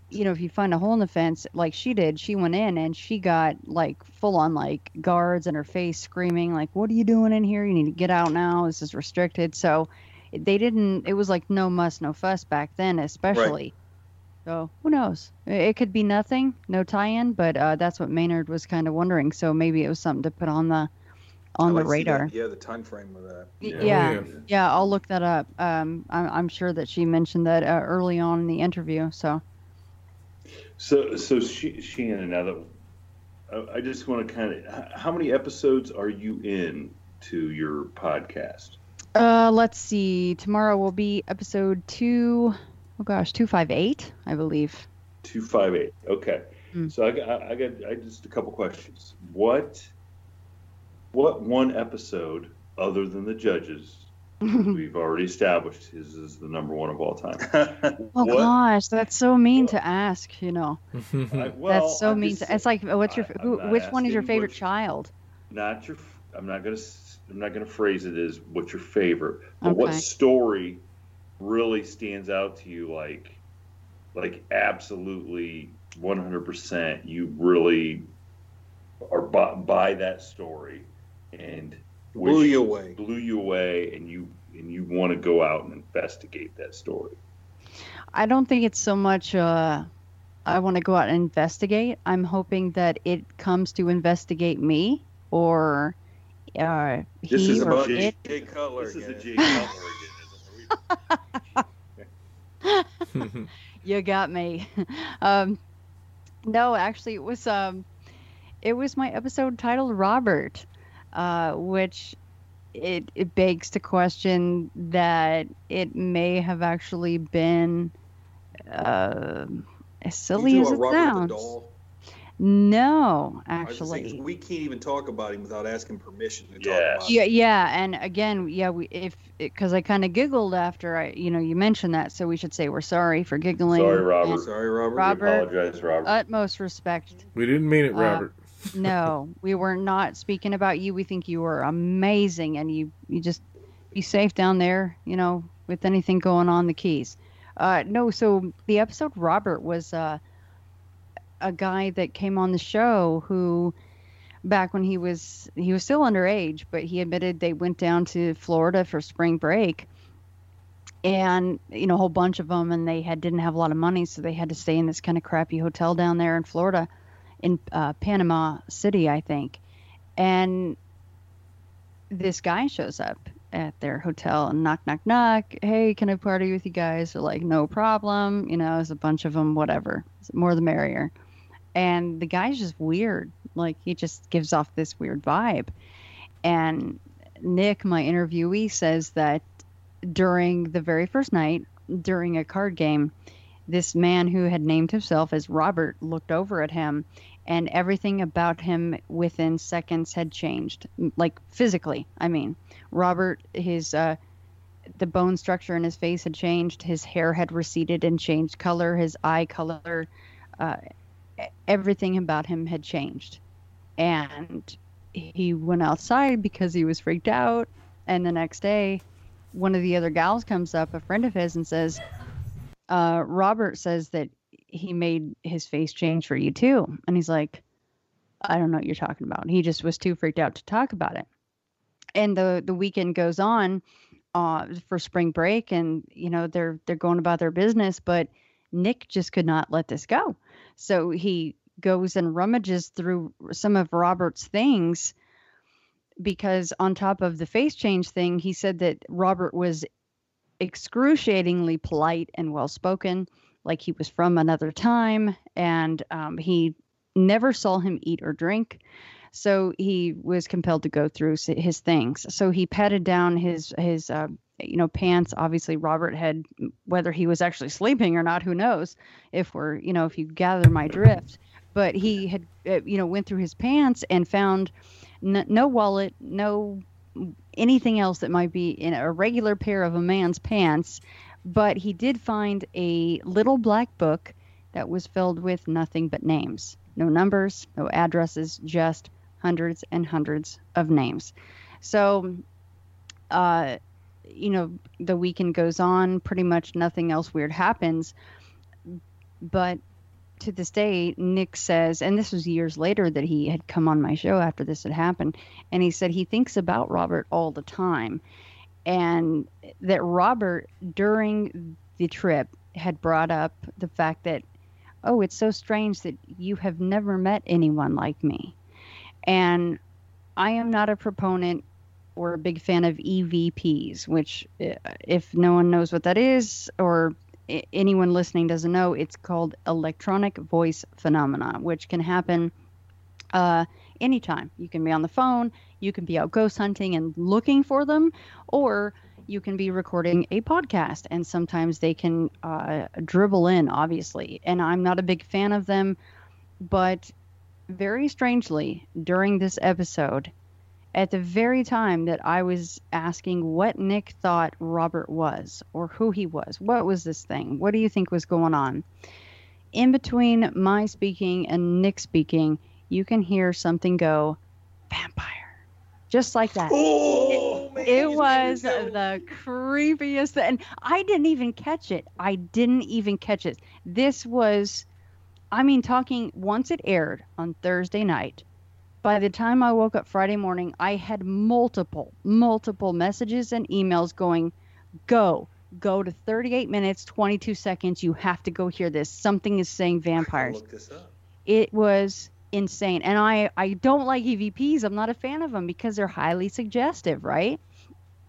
you know, if you find a hole in the fence like she did, she went in and she got like full on like guards in her face screaming like, "What are you doing in here? You need to get out now. This is restricted." So they didn't. It was like no muss, no fuss back then, especially. Right. So who knows? It could be nothing, no tie-in, but uh, that's what Maynard was kind of wondering. So maybe it was something to put on the on the radar. Yeah, the time frame of that. Yeah, yeah, oh, yeah. yeah I'll look that up. Um, I'm, I'm, sure that she mentioned that uh, early on in the interview. So. So, so she, Shannon, now that I just want to kind of, how many episodes are you in to your podcast? Uh, let's see. Tomorrow will be episode two. Oh gosh, two five eight, I believe. Two five eight. Okay. Mm. So I got, I got, I just a couple questions. What, what one episode other than the judges We've already established his is the number one of all time. oh gosh, that's so mean to ask. You know, I, well, that's so I'm mean. just To, it's like, uh, what's your I- who, which one is your favorite which- child? not your. I'm not gonna. I'm not gonna phrase it as what's your favorite, but what story really stands out to you? Like, like absolutely 100. percent You really are by, by that story, and Blew you away. blew you away, and you and you want to go out and investigate that story. I don't think it's so much. Uh, I want to go out and investigate. I'm hoping that it comes to investigate me or uh, This he is or about it. Jay Cutler. This is a. Jay Cutler again, you got me. um, no, actually, it was um, it was my episode titled Robert, uh, which it it begs to question that it may have actually been uh, as silly You as talking it about Robert the sounds. Doll? No, I was just saying, 'cause actually. we can't even talk about him without asking permission to Yeah. talk about Yeah, him. yeah, and again, yeah, we if because I kind of giggled after I, you know, you mentioned that, so we should say we're sorry for giggling. Sorry, Robert. and Sorry, Robert. Robert. Apologize, Robert. Utmost respect. We didn't mean it, Uh, Robert. No, we were not speaking about you. We think you were amazing, and you you just be safe down there. You know, with anything going on the keys. Uh, no, so the episode Robert was uh, a guy that came on the show who, back when he was he was still underage, but he admitted they went down to Florida for spring break. And you know a whole bunch of them, and they had didn't have a lot of money, so they had to stay in this kind of crappy hotel down there in Florida in uh, Panama City, I think. And this guy shows up at their hotel and knock, knock, knock. Hey, can I party with you guys? They're like, no problem. You know, there's a bunch of them, whatever. More the merrier. And the guy's just weird. Like, he just gives off this weird vibe. And Nick, my interviewee, says that during the very first night, during a card game, this man who had named himself as Robert looked over at him and everything about him within seconds had changed. Like physically i mean. Robert his uh the bone structure in his face had changed his hair had receded and changed color his eye color uh, everything about him had changed. And he went outside because he was freaked out and the next day one of the other gals comes up a friend of his and says uh, Robert says that he made his face change for you too. And he's like, I don't know what you're talking about. He just was too freaked out to talk about it. And the the weekend goes on uh, for spring break, and you know they're they're going about their business, but Nick just could not let this go. So he goes and rummages through some of Robert's things because on top of the face change thing, he said that Robert was excruciatingly polite and well spoken, like he was from another time, and um, he never saw him eat or drink. So he was compelled to go through his things. So he patted down his his uh, you know pants. Obviously, Robert had whether he was actually sleeping or not, who knows? If we're you know if you gather my drift, but he had uh, you know went through his pants and found n- no wallet, no anything else that might be in a regular pair of a man's pants, but he did find a little black book that was filled with nothing but names. No numbers, no addresses, just hundreds and hundreds of names. So, uh, you know, the weekend goes on, pretty much nothing else weird happens. But to this day, Nick says, and this was years later that he had come on my show after this had happened, and he said he thinks about Robert all the time, and that Robert during the trip had brought up the fact that, oh, it's so strange that you have never met anyone like me, and I am not a proponent or a big fan of EVPs, which, uh, if no one knows what that is, or anyone listening doesn't know, it's called electronic voice phenomena, which can happen uh, anytime. You can be on the phone, you can be out ghost hunting and looking for them, or you can be recording a podcast, and sometimes they can uh, dribble in, obviously. And I'm not a big fan of them, but very strangely, during this episode, at the very time that I was asking what Nick thought Robert was or who he was. What was this thing? What do you think was going on? In between my speaking and Nick speaking, you can hear something go, vampire. Just like that. Oh, it, it was the creepiest and I didn't even catch it. I didn't even catch it. This was I mean talking once it aired on Thursday night by the time I woke up Friday morning, I had multiple, multiple messages and emails going, go, go to 38 minutes, 22 seconds. You have to go hear this. Something is saying vampires. Look this up. It was insane. And I, I don't like EVPs. I'm not a fan of them because they're highly suggestive, right?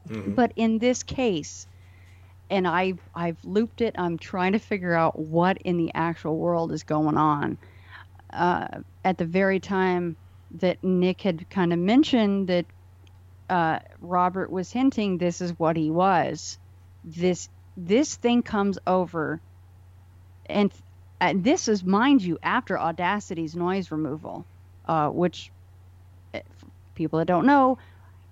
Mm-hmm. But in this case, and I've, I've looped it, I'm trying to figure out what in the actual world is going on. Uh, at the very time that Nick had kind of mentioned that uh, Robert was hinting this is what he was. This this thing comes over, and, and this is, mind you, after Audacity's noise removal, uh, which eh, people that don't know,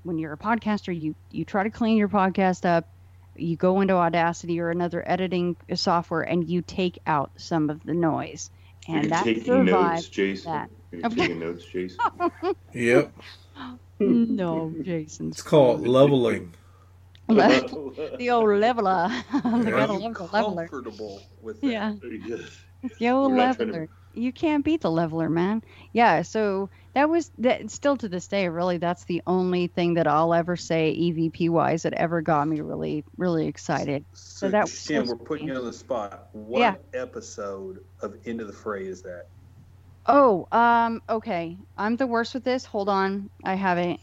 when you're a podcaster, you you try to clean your podcast up. You go into Audacity or another editing software, and you take out some of the noise, and that taking notes, Jason. That. Are you taking notes, Jason? yep. No, Jason. It's called leveling. the old leveler. the yeah. leveler. comfortable with that? Yeah. The old leveler. To... You can't beat the leveler, man. Yeah. So that was that. Still to this day, really, that's the only thing that I'll ever say EVP wise that ever got me really, really excited. So, so that. Shan, we're putting you on the spot. What yeah. episode of Into the Fray is that? Oh, um, okay. I'm the worst with this. Hold on, I have it.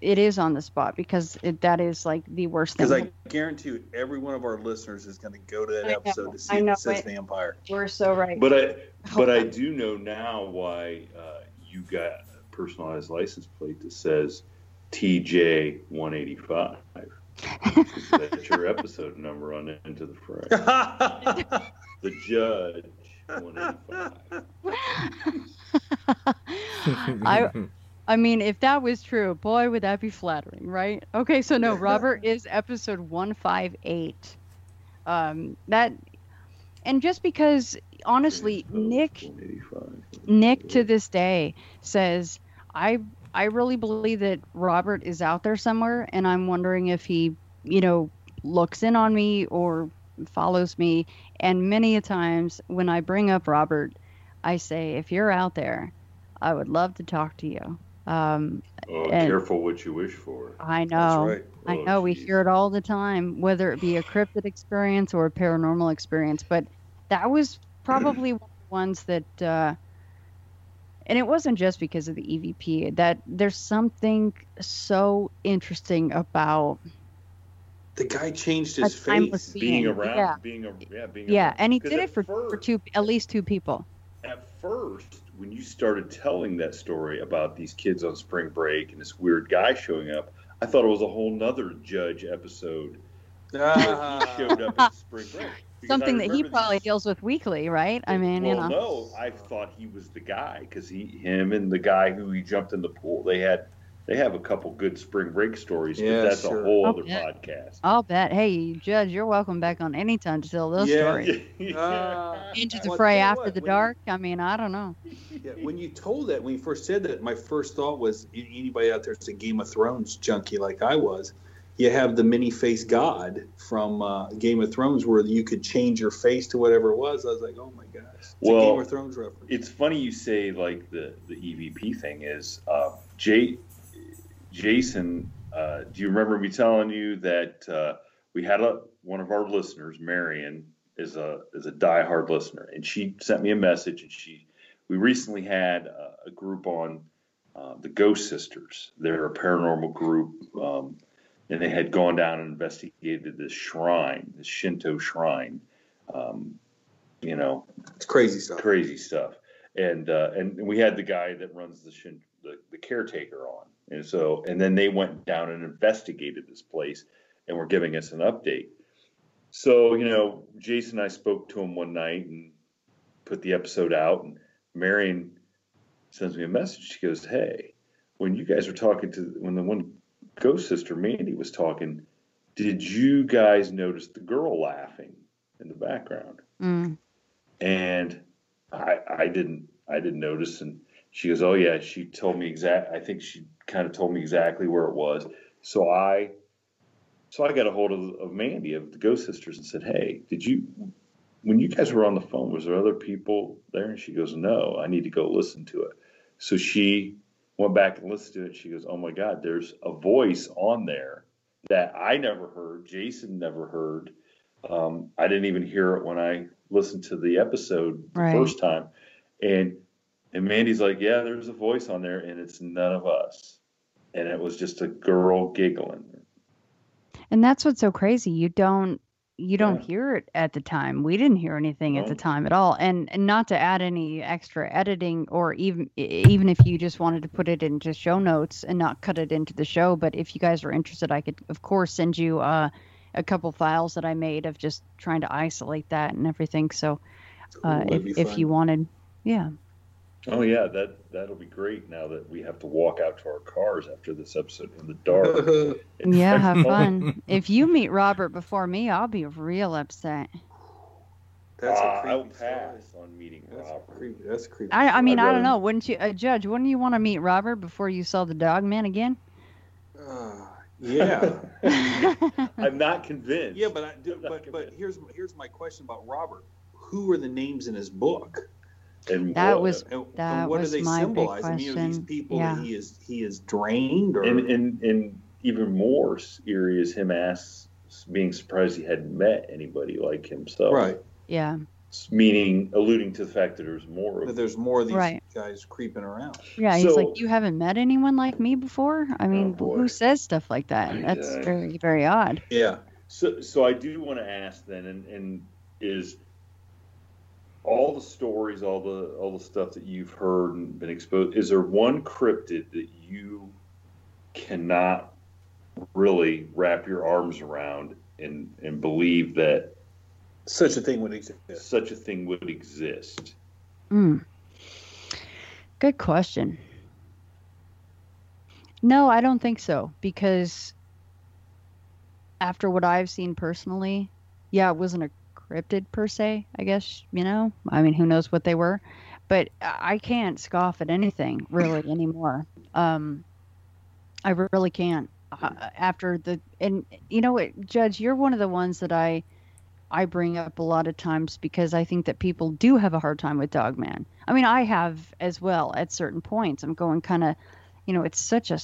It is on the spot because it, that is like the worst thing. Because I guarantee you, every one of our listeners is going to go to that I episode know, to see if it says vampire. We're so right. But I, but I do know now why uh, you got a personalized license plate that says TJ 185. That's your episode number on Into the Fray. the judge I I mean, if that was true, boy, would that be flattering, right? Okay, so no, Robert is episode 158. Um, that, and just because, honestly, Nick, Nick to this day says, I, I really believe that Robert is out there somewhere, and I'm wondering if he, you know, looks in on me or follows me. And many a times when I bring up Robert, I say, if you're out there, I would love to talk to you. Um, oh, careful what you wish for. I know. Right. I oh, know. Geez. We hear it all the time, whether it be a cryptid experience or a paranormal experience. But that was probably one of the ones that, uh, and it wasn't just because of the EVP. That there's something so interesting about the guy changed his face. Being, being around, yeah. being a, yeah, being yeah, around. and he did it for, first, for two, at least two people. At first, when you started telling that story about these kids on spring break and this weird guy showing up, I thought it was a whole nother Judge episode. Ah. he showed up at spring break. Something that he probably these, deals with weekly, right? I mean, well, you know. no, I thought he was the guy because he, him, and the guy who he jumped in the pool. They had they have a couple good spring break stories, yeah, but that's sure. a whole I'll other bet. podcast. I'll bet. Hey, Judge, you're welcome back on anytime to tell those yeah. stories. Uh, Into the fray after what, the dark. You, I mean, I don't know. Yeah, when you told that, when you first said that, my first thought was anybody out there there's a Game of Thrones junkie like I was. You have the mini face god from uh, Game of Thrones where you could change your face to whatever it was. I was like, oh my gosh. It's well, Game of Thrones reference. It's funny you say like the, the EVP thing is uh, Jay Jason, uh, do you remember me telling you that uh, we had a one of our listeners, Marion, is a is a diehard listener, and she sent me a message, and she we recently had a, a group on uh, the Ghost Sisters. They're a paranormal group, um, and they had gone down and investigated this shrine, this Shinto shrine. Um, you know, it's crazy stuff. Crazy stuff. And uh, and we had the guy that runs the Shin, the, the caretaker on, and so, and then they went down and investigated this place and were giving us an update. So, you know, Jason and I spoke to him one night and put the episode out, and Marion sends me a message. She goes, Hey, when you guys were talking to when the one ghost sister Mandy was talking, did you guys notice the girl laughing in the background? Mm. And I I didn't I didn't notice and she goes, Oh yeah, she told me exact I think she kind of told me exactly where it was. So I so I got a hold of, of Mandy of the Ghost Sisters and said, Hey, did you when you guys were on the phone, was there other people there? And she goes, No, I need to go listen to it. So she went back and listened to it. She goes, Oh my God, there's a voice on there that I never heard, Jason never heard. Um, I didn't even hear it when I listened to the episode the Right. first time. And and Mandy's like, Yeah, there's a voice on there and it's none of us. And it was just a girl giggling. And that's what's so crazy. You don't you don't Yeah. hear it at the time. We didn't hear anything at the time at all. And and not to add any extra editing or even even if you just wanted to put it into show notes and not cut it into the show, but if you guys are interested, I could of course send you uh, a couple files that I made of just trying to isolate that and everything. So uh, that'd if if you wanted, yeah. Oh yeah, that that'll be great now that we have to walk out to our cars after this episode in the dark. Yeah, have fun. if you meet Robert before me, I'll be real upset. That's a Ah, creepy I'll story. pass on meeting That's Robert. creepy. That's creepy. I, I mean, I'd I don't rather- know. Wouldn't you, uh, Judge? Wouldn't you want to meet Robert before you saw the dog man again? Uh, yeah. I'm not convinced. Yeah, but I do, I'm but but here's here's my question about Robert. Who are the names in his book? And That what- was- And, That and what was do they my big symbolize? I mean, are these question. people Yeah. that he is he is drained or and and and even more eerie is him asks being surprised he hadn't met anybody like himself. right? Yeah, Meaning alluding to the fact that there's more That there's more of these Right. guys creeping around. yeah. He's like, you haven't met anyone like me before. I mean, oh, boy. who says stuff like that? That's I- very, very odd. Yeah. So, so I do want to ask then, and, and is all the stories, all the all the stuff that you've heard and been exposed, is there one cryptid that you cannot really wrap your arms around and and believe that Such a thing would exist. such a thing would exist? Mm. Good question. No, I don't think so because after what I've seen personally, yeah, it wasn't a per se, I guess, you know. I mean, who knows what they were, but I I can't scoff at anything really anymore. Um I really can't. Uh, after the and you know what, Judge, you're one of the ones that I I bring up a lot of times because I think that people do have a hard time with Dogman. I mean, I have as well at certain points. I'm going kind of, you know, it's such a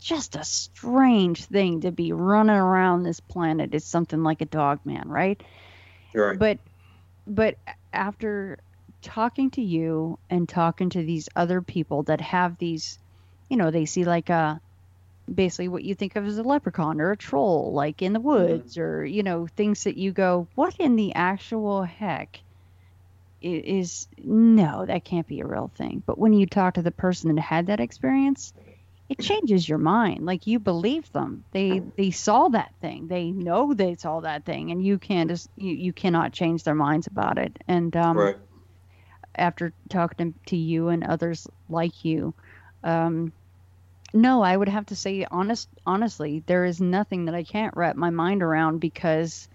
just a strange thing to be running around this planet. It's something like a Dogman, right? Right. But but after talking to you and talking to these other people that have these, you know, they see like a basically what you think of as a leprechaun or a troll like in the mm-hmm. woods or you know things that you go what in the actual heck is no that can't be a real thing but when you talk to the person that had that experience it changes your mind. Like you believe them. They they saw that thing. They know they saw that thing and you can't just you, you cannot change their minds about it. And um right. after talking to, you and others like you um no i would have to say honest honestly there is nothing that i can't wrap my mind around because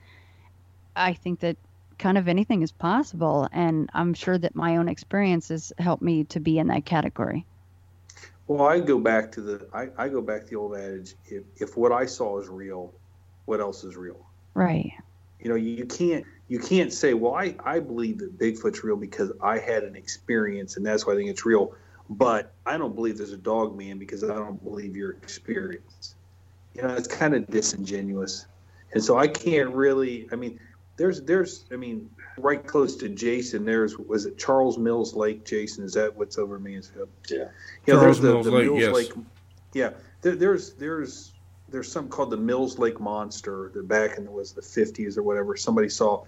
i think that kind of anything is possible and i'm sure that my own experiences help me to be in that category Well, I go back to the I, I go back to the old adage: if if what I saw is real, what else is real? right You know, you can't you can't say, well, I, I believe that Bigfoot's real because I had an experience and that's why I think it's real. But I don't believe there's a dog man because I don't believe your experience. You know, it's kind of disingenuous. And so I can't really I mean, there's there's I mean, right close to Jason, there's was it Charles Mills Lake, Jason? Is that what's over Mansfield? Yeah. You know, Charles there's the, Mills the Lake, Mills yes. Lake yeah. There, there's there's there's something called the Mills Lake Monster that back in the was the 50s or whatever somebody saw,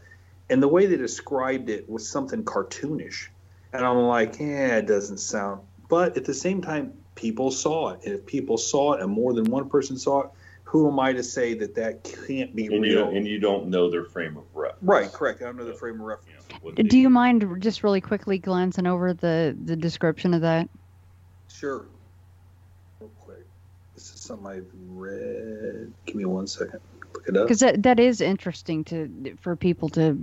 and the way they described it was something cartoonish, and I'm like, yeah, it doesn't sound. But at the same time, people saw it, and if people saw it, and more than one person saw it, who am I to say that that can't be And you, real? don't, and you don't know their frame of reference. right, correct. I don't know the frame of reference. You know, do they- you mind just really quickly glancing over the the description of that Sure. Real quick. This is something I've read. Give me one second. Look it up. Because that, that is interesting to for people to,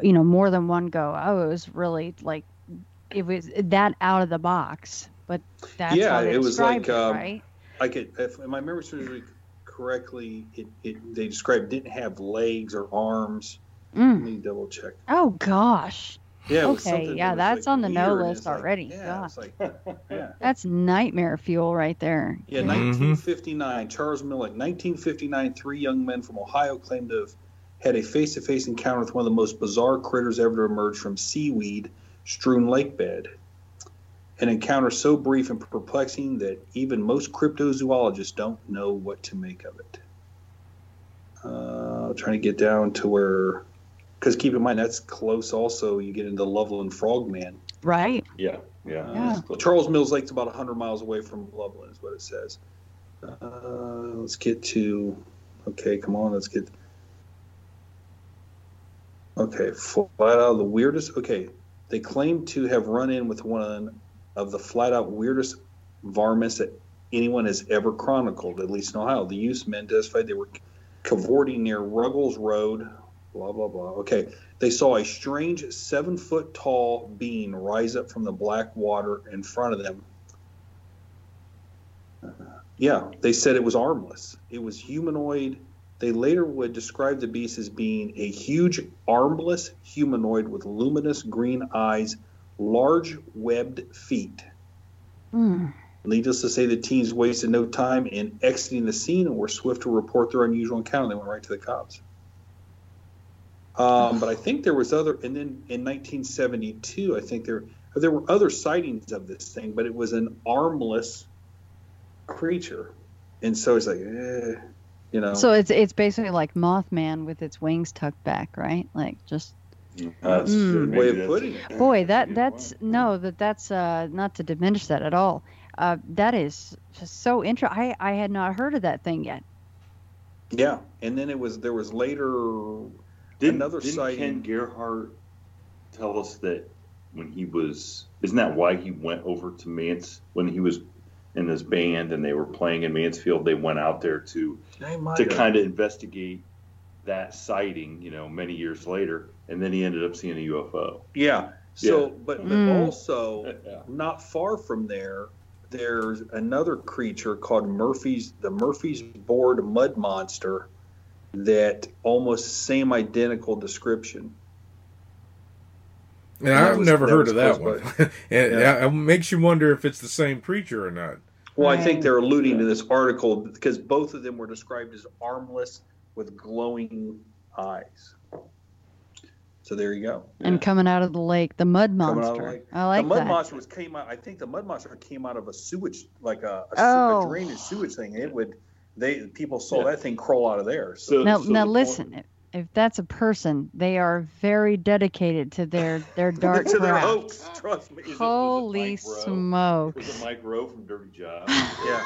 you know, more than one go. Oh, it was really like it was that out of the box. But that's yeah, it was like it, um, right? I could, if my memory serves correctly, it, it they described didn't have legs or arms. Mm. Let me double check. Oh gosh. Yeah. okay. Yeah, that that's like on the no weird, list like, already. yeah, it's like, yeah. That's nightmare fuel right there. Yeah, 1959. Charles Mill Lake. 1959. Three young men from Ohio claimed to have had a face-to-face encounter with one of the most bizarre critters ever to emerge from seaweed-strewn lake bed. An encounter so brief and perplexing that even most cryptozoologists don't know what to make of it. Uh, trying to get down to where, because keep in mind that's close. Also, you get into Loveland Frogman. Right. Yeah, yeah. Yeah. Charles Mills Lake's about 100 miles away from Loveland, is what it says. Uh, let's get to. Okay, come on, let's get. Okay, flat out the weirdest. Okay, they claim to have run in with one of the flat out weirdest varmints that anyone has ever chronicled, at least in Ohio. The youth men testified they were cavorting near Ruggles Road, blah, blah, blah. Okay, they saw a strange seven foot tall being rise up from the black water in front of them. Yeah, they said it was armless. It was humanoid. They later would describe the beast as being a huge armless humanoid with luminous green eyes, large webbed feet. Mm. Needless to say, the teens wasted no time in exiting the scene and were swift to report their unusual encounter. They went right to the cops. Um, but I think there was other, and then in 1972, I think there there were other sightings of this thing, but it was an armless creature, and so it's like, eh, you know. So it's it's basically like Mothman with its wings tucked back, right? Like just. That's Mm. good. Way of putting it. it. Boy, that that's no, that that's uh not to diminish that at all. Uh, that is just so interesting. I I had not heard of that thing yet. Yeah, and then it was there was later Didn't, another didn't sighting. Ken Gerhard tell us that when he was isn't that why he went over to Mans when he was in his band and they were playing in Mansfield they went out there to to kind of investigate that sighting you know many years later and then he ended up seeing a UFO Yeah. So, Yeah. but but Mm. also yeah not far from there, there's another creature called Murphy's the Murphysboro mud monster that almost same identical description. And that I've was- never heard of that close one. and Yeah. it makes you wonder if it's the same creature or not. Well, I think they're alluding to this article because both of them were described as armless with glowing eyes. So there you go. And coming out of the lake, the mud Coming out of the monster. lake. I like the mud that. monster was came out. I think the mud monster came out of a sewage, like a, a, Oh. a drainage sewage thing. It would. They people saw Yeah. that thing crawl out of there. So, so now, so now the listen. point- If, if that's a person, they are very dedicated to their their dark to their craft. hopes, trust me. Is it- it Holy Mike Rowe? smokes! was it Mike Rowe from Dirty Job Yeah.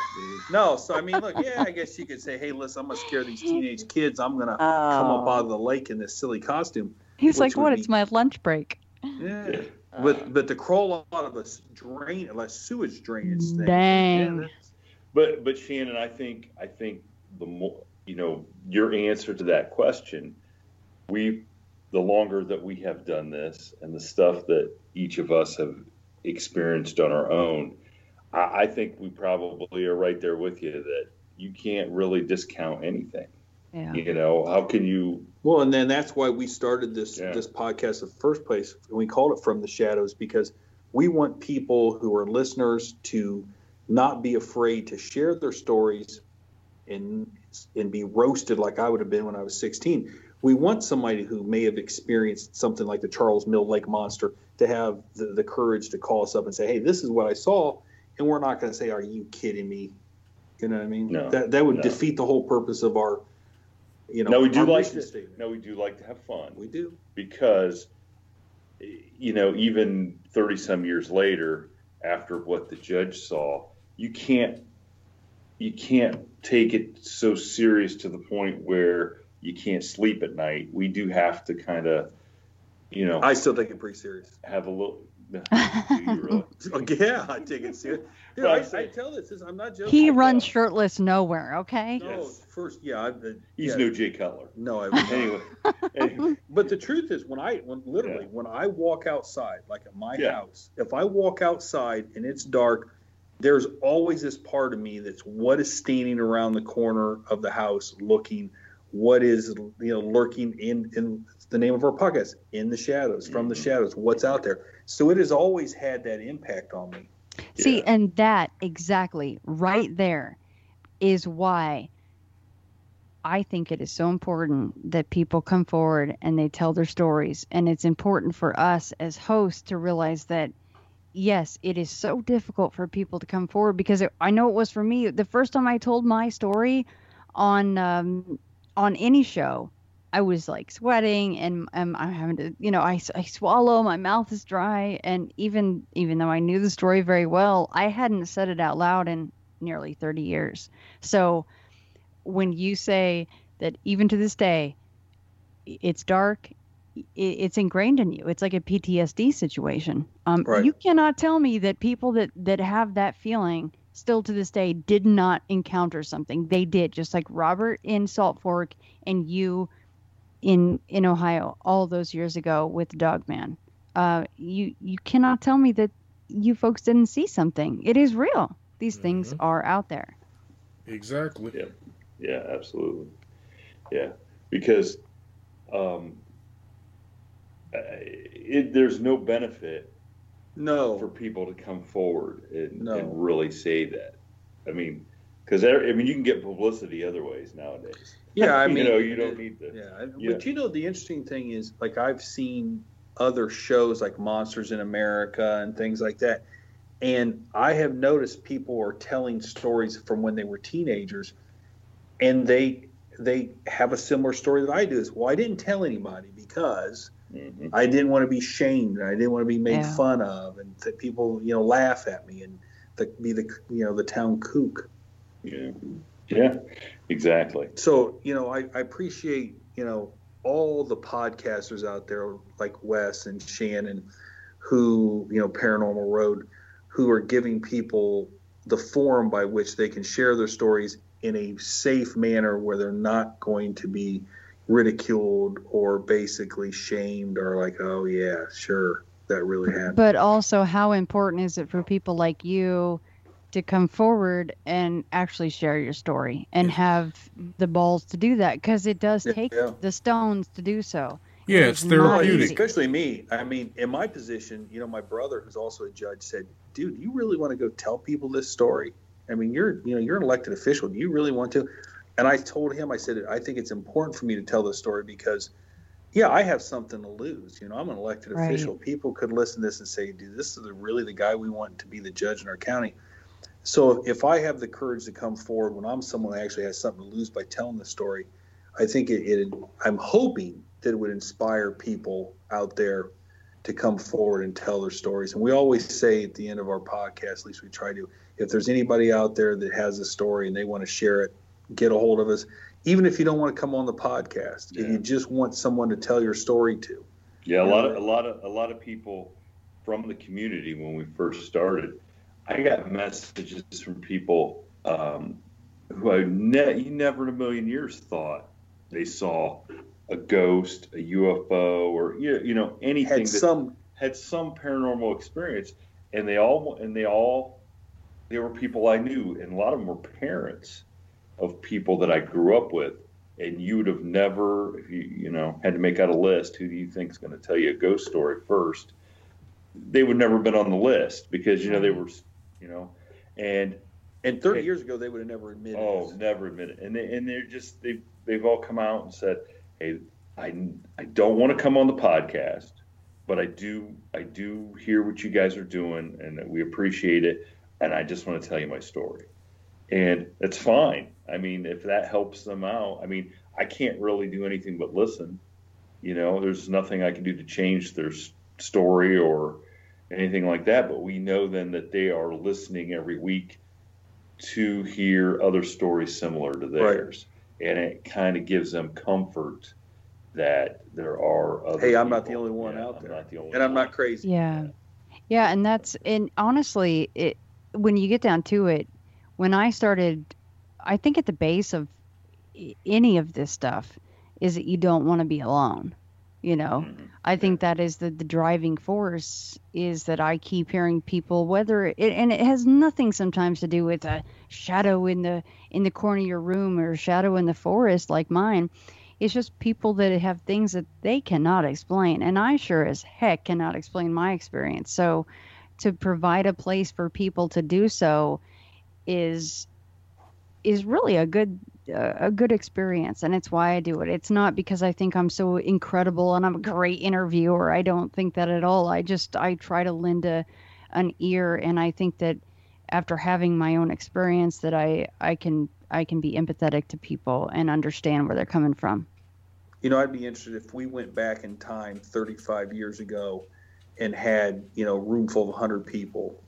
No, so I mean, look, yeah, I guess you could say, hey, listen, I'm gonna scare these teenage kids. I'm gonna come up out of the oh. lake in this silly costume. He's like, "What? be- It's my lunch break." Yeah. But but to crawl out of a s- drain, a sewage drainage thing. Dang. yeah, But but Shannon, I think I think the more you know your answer to that question, we the longer that we have done this and the stuff that each of us have experienced on our own, I, I think we probably are right there with you that you can't really discount anything. Yeah. You know, how can you? Well, and then that's why we started this Yeah. this podcast in the first place. And we called it From the Shadows because we want people who are listeners to not be afraid to share their stories and and be roasted like I would have been when I was 16. We want somebody who may have experienced something like the Charles Mill Lake monster to have the, the courage to call us up and say, "Hey, this is what I saw," and we're not going to say, "Are you kidding me?" You know what I mean? No, that that would no. defeat the whole purpose of our, you know, No, we do like to. statement. No, we do like to have fun. We do. because you know even 30 some years later after what the judge saw you can't you can't take it so serious to the point where you can't sleep at night we do have to kind of you know I still take it pretty serious. have a little really? Oh, yeah, I take it serious. Dude, I, I, tell this, I'm not joking. He runs shirtless nowhere. Okay. No, yes. first, yeah, I, the, he's yeah. no Jay Cutler. No, I anyway, anyway. But the truth is, when I, when literally, yeah. when I walk outside, like at my yeah. house, if I walk outside and it's dark, there's always this part of me that's what is standing around the corner of the house looking what is you know lurking in in the name of our podcast in the shadows from mm-hmm. the shadows what's out there so it has always had that impact on me see yeah. and that exactly right there is why I think it is so important that people come forward and they tell their stories. And it's important for us as hosts to realize that, yes, it is so difficult for people to come forward because it, I know it was for me. The first time I told my story on um, on any show, I was like sweating and um, I'm having to, you know, I, I swallow, my mouth is dry. And even, even though I knew the story very well, I hadn't said it out loud in nearly 30 years. So when you say that even to this day, it's dark, it's ingrained in you. It's like a PTSD situation. Um, right. You cannot tell me that people that, that have that feeling still to this day did not encounter something. They did, just like Robert in Salt Fork and you in in Ohio all those years ago with Dogman. Uh, you you cannot tell me that you folks didn't see something. It is real. These mm-hmm. things are out there. Exactly. Yeah. Yeah. Absolutely. Yeah. Because um, Uh, it, there's no benefit no for people to come forward and, no. and really say that. I mean, because I mean, you can get publicity other ways nowadays. Yeah, I mean, you know, you don't uh, need to. Yeah, yeah, but you know, the interesting thing is, like, I've seen other shows like Monsters in America and things like that, and I have noticed people are telling stories from when they were teenagers, and they they have a similar story that I do. Is well, I didn't tell anybody because Mm-hmm. I didn't want to be shamed. I didn't want to be made yeah. fun of, and that people, you know, laugh at me and the, be the, you know, the town kook. Yeah, yeah, exactly. So, you know, I, I appreciate, you know, all the podcasters out there like Wes and Shannon, who, you know, Paranormal Road, who are giving people the forum by which they can share their stories in a safe manner where they're not going to be ridiculed or basically shamed or like, oh yeah, sure, that really happened. But also, how important is it for people like you to come forward and actually share your story and have the balls to do that? Because it does take yeah. the stones to do so. Yeah, it's, it's therapeutic. Especially me. I mean, in my position, you know, my brother, who's also a judge, said, "Dude, you really want to go tell people this story? I mean, you're, you know, you're an elected official. Do you really want to?" And I told him, I said, I think it's important for me to tell this story because, yeah, I have something to lose. You know, I'm an elected right. official. People could listen to this and say, dude, this is the, really the guy we want to be the judge in our county. So if I have the courage to come forward when I'm someone that actually has something to lose by telling the story, I think it, it I'm hoping that it would inspire people out there to come forward and tell their stories. And we always say at the end of our podcast, at least we try to, if there's anybody out there that has a story and they want to share it, get a hold of us. Even if you don't want to come on the podcast, yeah. if you just want someone to tell your story to. Yeah, a lot of a lot of a lot of people from the community when we first started. I got messages from people um, who I ne- you never in a million years thought they saw a ghost, a UFO, or you know anything had that some had some paranormal experience, and they all and they all they were people I knew, and a lot of them were parents of people that I grew up with, and you would have never, if you you know had to make out a list, who do you think is going to tell you a ghost story first? They would never have been on the list because you know they mm-hmm. were, you know, and and 30 years ago they would have never admitted. Oh, never admitted, and they, and they're just they they've all come out and said, hey, I I don't want to come on the podcast, but I do I do hear what you guys are doing, and we appreciate it, and I just want to tell you my story and it's fine. I mean, if that helps them out, I mean, I can't really do anything but listen. You know, there's nothing I can do to change their story or anything like that. But we know then that they are listening every week to hear other stories similar to theirs, right. and it kind of gives them comfort that there are other. Hey, I'm not the only one yeah, out there, and I'm not crazy. Yeah. Yeah, and that's and honestly, it when you get down to it, when I started, I think at the base of any of this stuff is that you don't want to be alone. You know, mm-hmm. I think that is the, the driving force is that I keep hearing people whether it, and it has nothing sometimes to do with a shadow in the in the corner of your room or a shadow in the forest like mine. It's just people that have things that they cannot explain, and I sure as heck cannot explain my experience. So, to provide a place for people to do so is is really a good a good experience and it's why I do it. It's not because I think I'm so incredible and I'm a great interviewer. I don't think that at all. I just I try to lend a an ear and I think that after having my own experience that I I can I can be empathetic to people and understand where they're coming from. You know, I'd be interested if we went back in time 35 years ago and had, you know, a room full of 100 people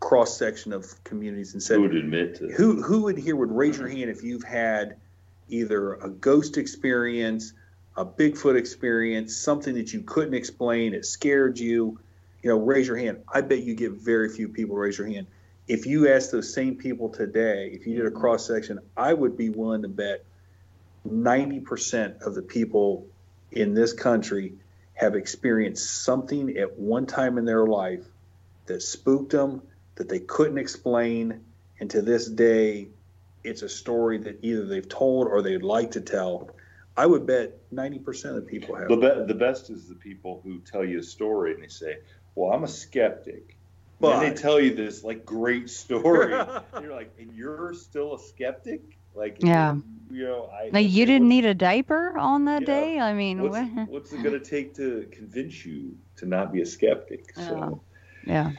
cross section of communities and said who would admit to who who would here would raise your uh-huh. hand if you've had either a ghost experience, a Bigfoot experience, something that you couldn't explain, it scared you, you know, raise your hand. I bet you get very few people raise your hand. If you ask those same people today, if you did a mm-hmm. cross section, I would be willing to bet 90% of the people in this country have experienced something at one time in their life that spooked them, that they couldn't explain. And to this day, it's a story that either they've told or they'd like to tell. I would bet 90% of the people have. The, be- the best is the people who tell you a story and they say, Well, I'm a skeptic. But and they tell you this like great story. and you're like, And you're still a skeptic? Like, yeah. You know, I. Like, you didn't need a diaper on that day? I mean, what's, what? what's it going to take to convince you to not be a skeptic? So, yeah.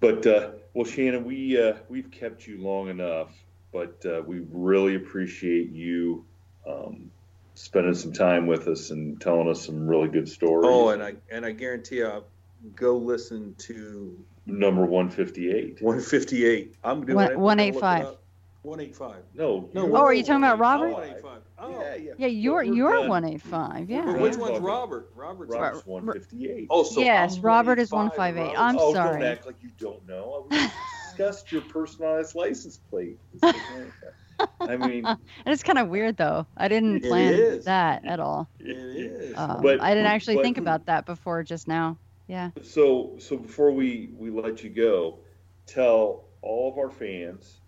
But, uh, well, Shannon, we uh, we've kept you long enough, but uh, we really appreciate you um, spending some time with us and telling us some really good stories. Oh, and I and I guarantee you, I'll go listen to number one fifty eight. One fifty eight. I'm doing one, one eight five. One eight five. No, no. Oh, are you talking about Robert? One eight five. Oh, yeah, yeah. Yeah, you're you're one eight five. Yeah. Which one's Robert? Robert's, Robert's one fifty eight. Oh, so yes, Robert is one five eight. I'm oh, sorry. Don't act like you don't know. We discussed your personalized license plate. I mean, and it's kind of weird though. I didn't plan that at all. It is. Um, but I didn't actually but, think about that before just now. Yeah. So so before we we let you go, tell all of our fans,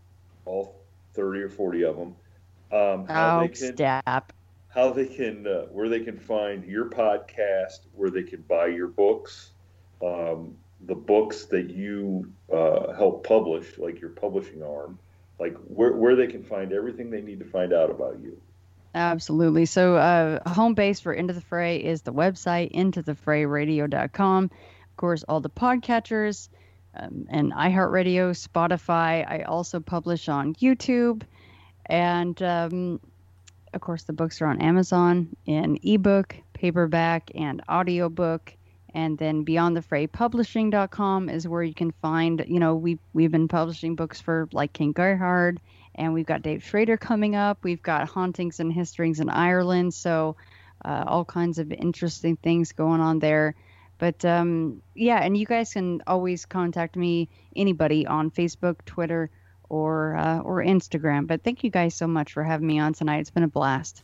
all 30 or 40 of them. Um, how oh, they can, stop. How they can, uh, where they can find your podcast, where they can buy your books, um, the books that you uh, help publish, like your publishing arm, like where, where they can find everything they need to find out about you. Absolutely. So, uh, home base for Into the Fray is the website, intothefrayradio.com. Of course, all the podcatchers, um, and iHeartRadio, Spotify. I also publish on YouTube. And um, of course, the books are on Amazon in ebook, paperback, and audiobook. And then beyond the fray, beyondthefraypublishing.com is where you can find, you know, we, we've been publishing books for like Ken Gerhard, and we've got Dave Schrader coming up. We've got Hauntings and Histories in Ireland. So, uh, all kinds of interesting things going on there. But um, yeah, and you guys can always contact me, anybody on Facebook, Twitter, or uh, or Instagram. But thank you guys so much for having me on tonight. It's been a blast.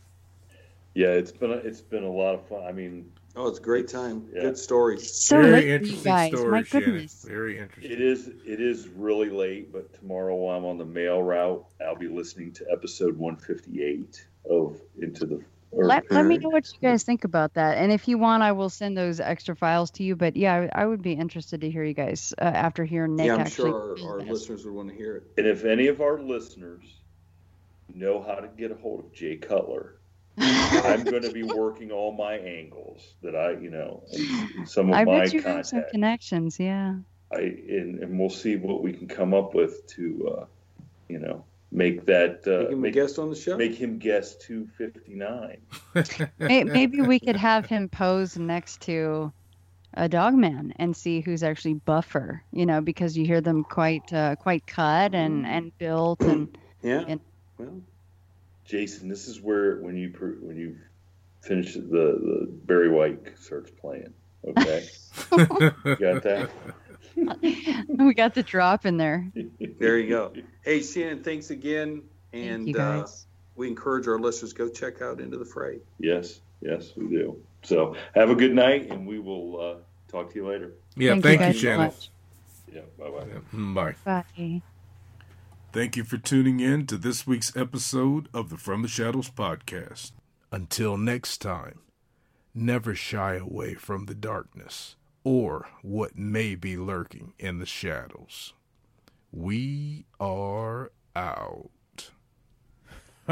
Yeah, it's been a, it's been a lot of fun. I mean, oh, it's a great time. Yeah. Good stories. So very interesting guys. story, My goodness. Shannon. Very interesting. It is it is really late, but tomorrow while I'm on the mail route, I'll be listening to episode 158 of Into the let, let me know what you guys think about that. And if you want, I will send those extra files to you. But yeah, I, I would be interested to hear you guys uh, after hearing Nick. Yeah, I'm actually sure our, our listeners would want to hear it. And if any of our listeners know how to get a hold of Jay Cutler, I'm going to be working all my angles that I, you know, some of I my bet you contacts. have some connections, yeah. I and, and we'll see what we can come up with to, uh, you know, make that uh, make him make, a guest on the show. Make him guest two fifty nine. Maybe we could have him pose next to a dog man and see who's actually buffer. You know, because you hear them quite uh, quite cut and and built and yeah. And, well, Jason, this is where when you when you finish the the Barry White starts playing. Okay, got that. We got the drop in there. There you go. Hey, Shannon, thanks again. And Thank uh, we encourage our listeners go check out Into the Fray. Yes, yes, we do. So have a good night, and we will uh, talk to you later. Yeah, thank, thank you, you Shannon. So yeah, bye-bye. Yeah, mm, bye. Bye. Thank you for tuning in to this week's episode of the From the Shadows podcast. Until next time, never shy away from the darkness or what may be lurking in the shadows. We are out.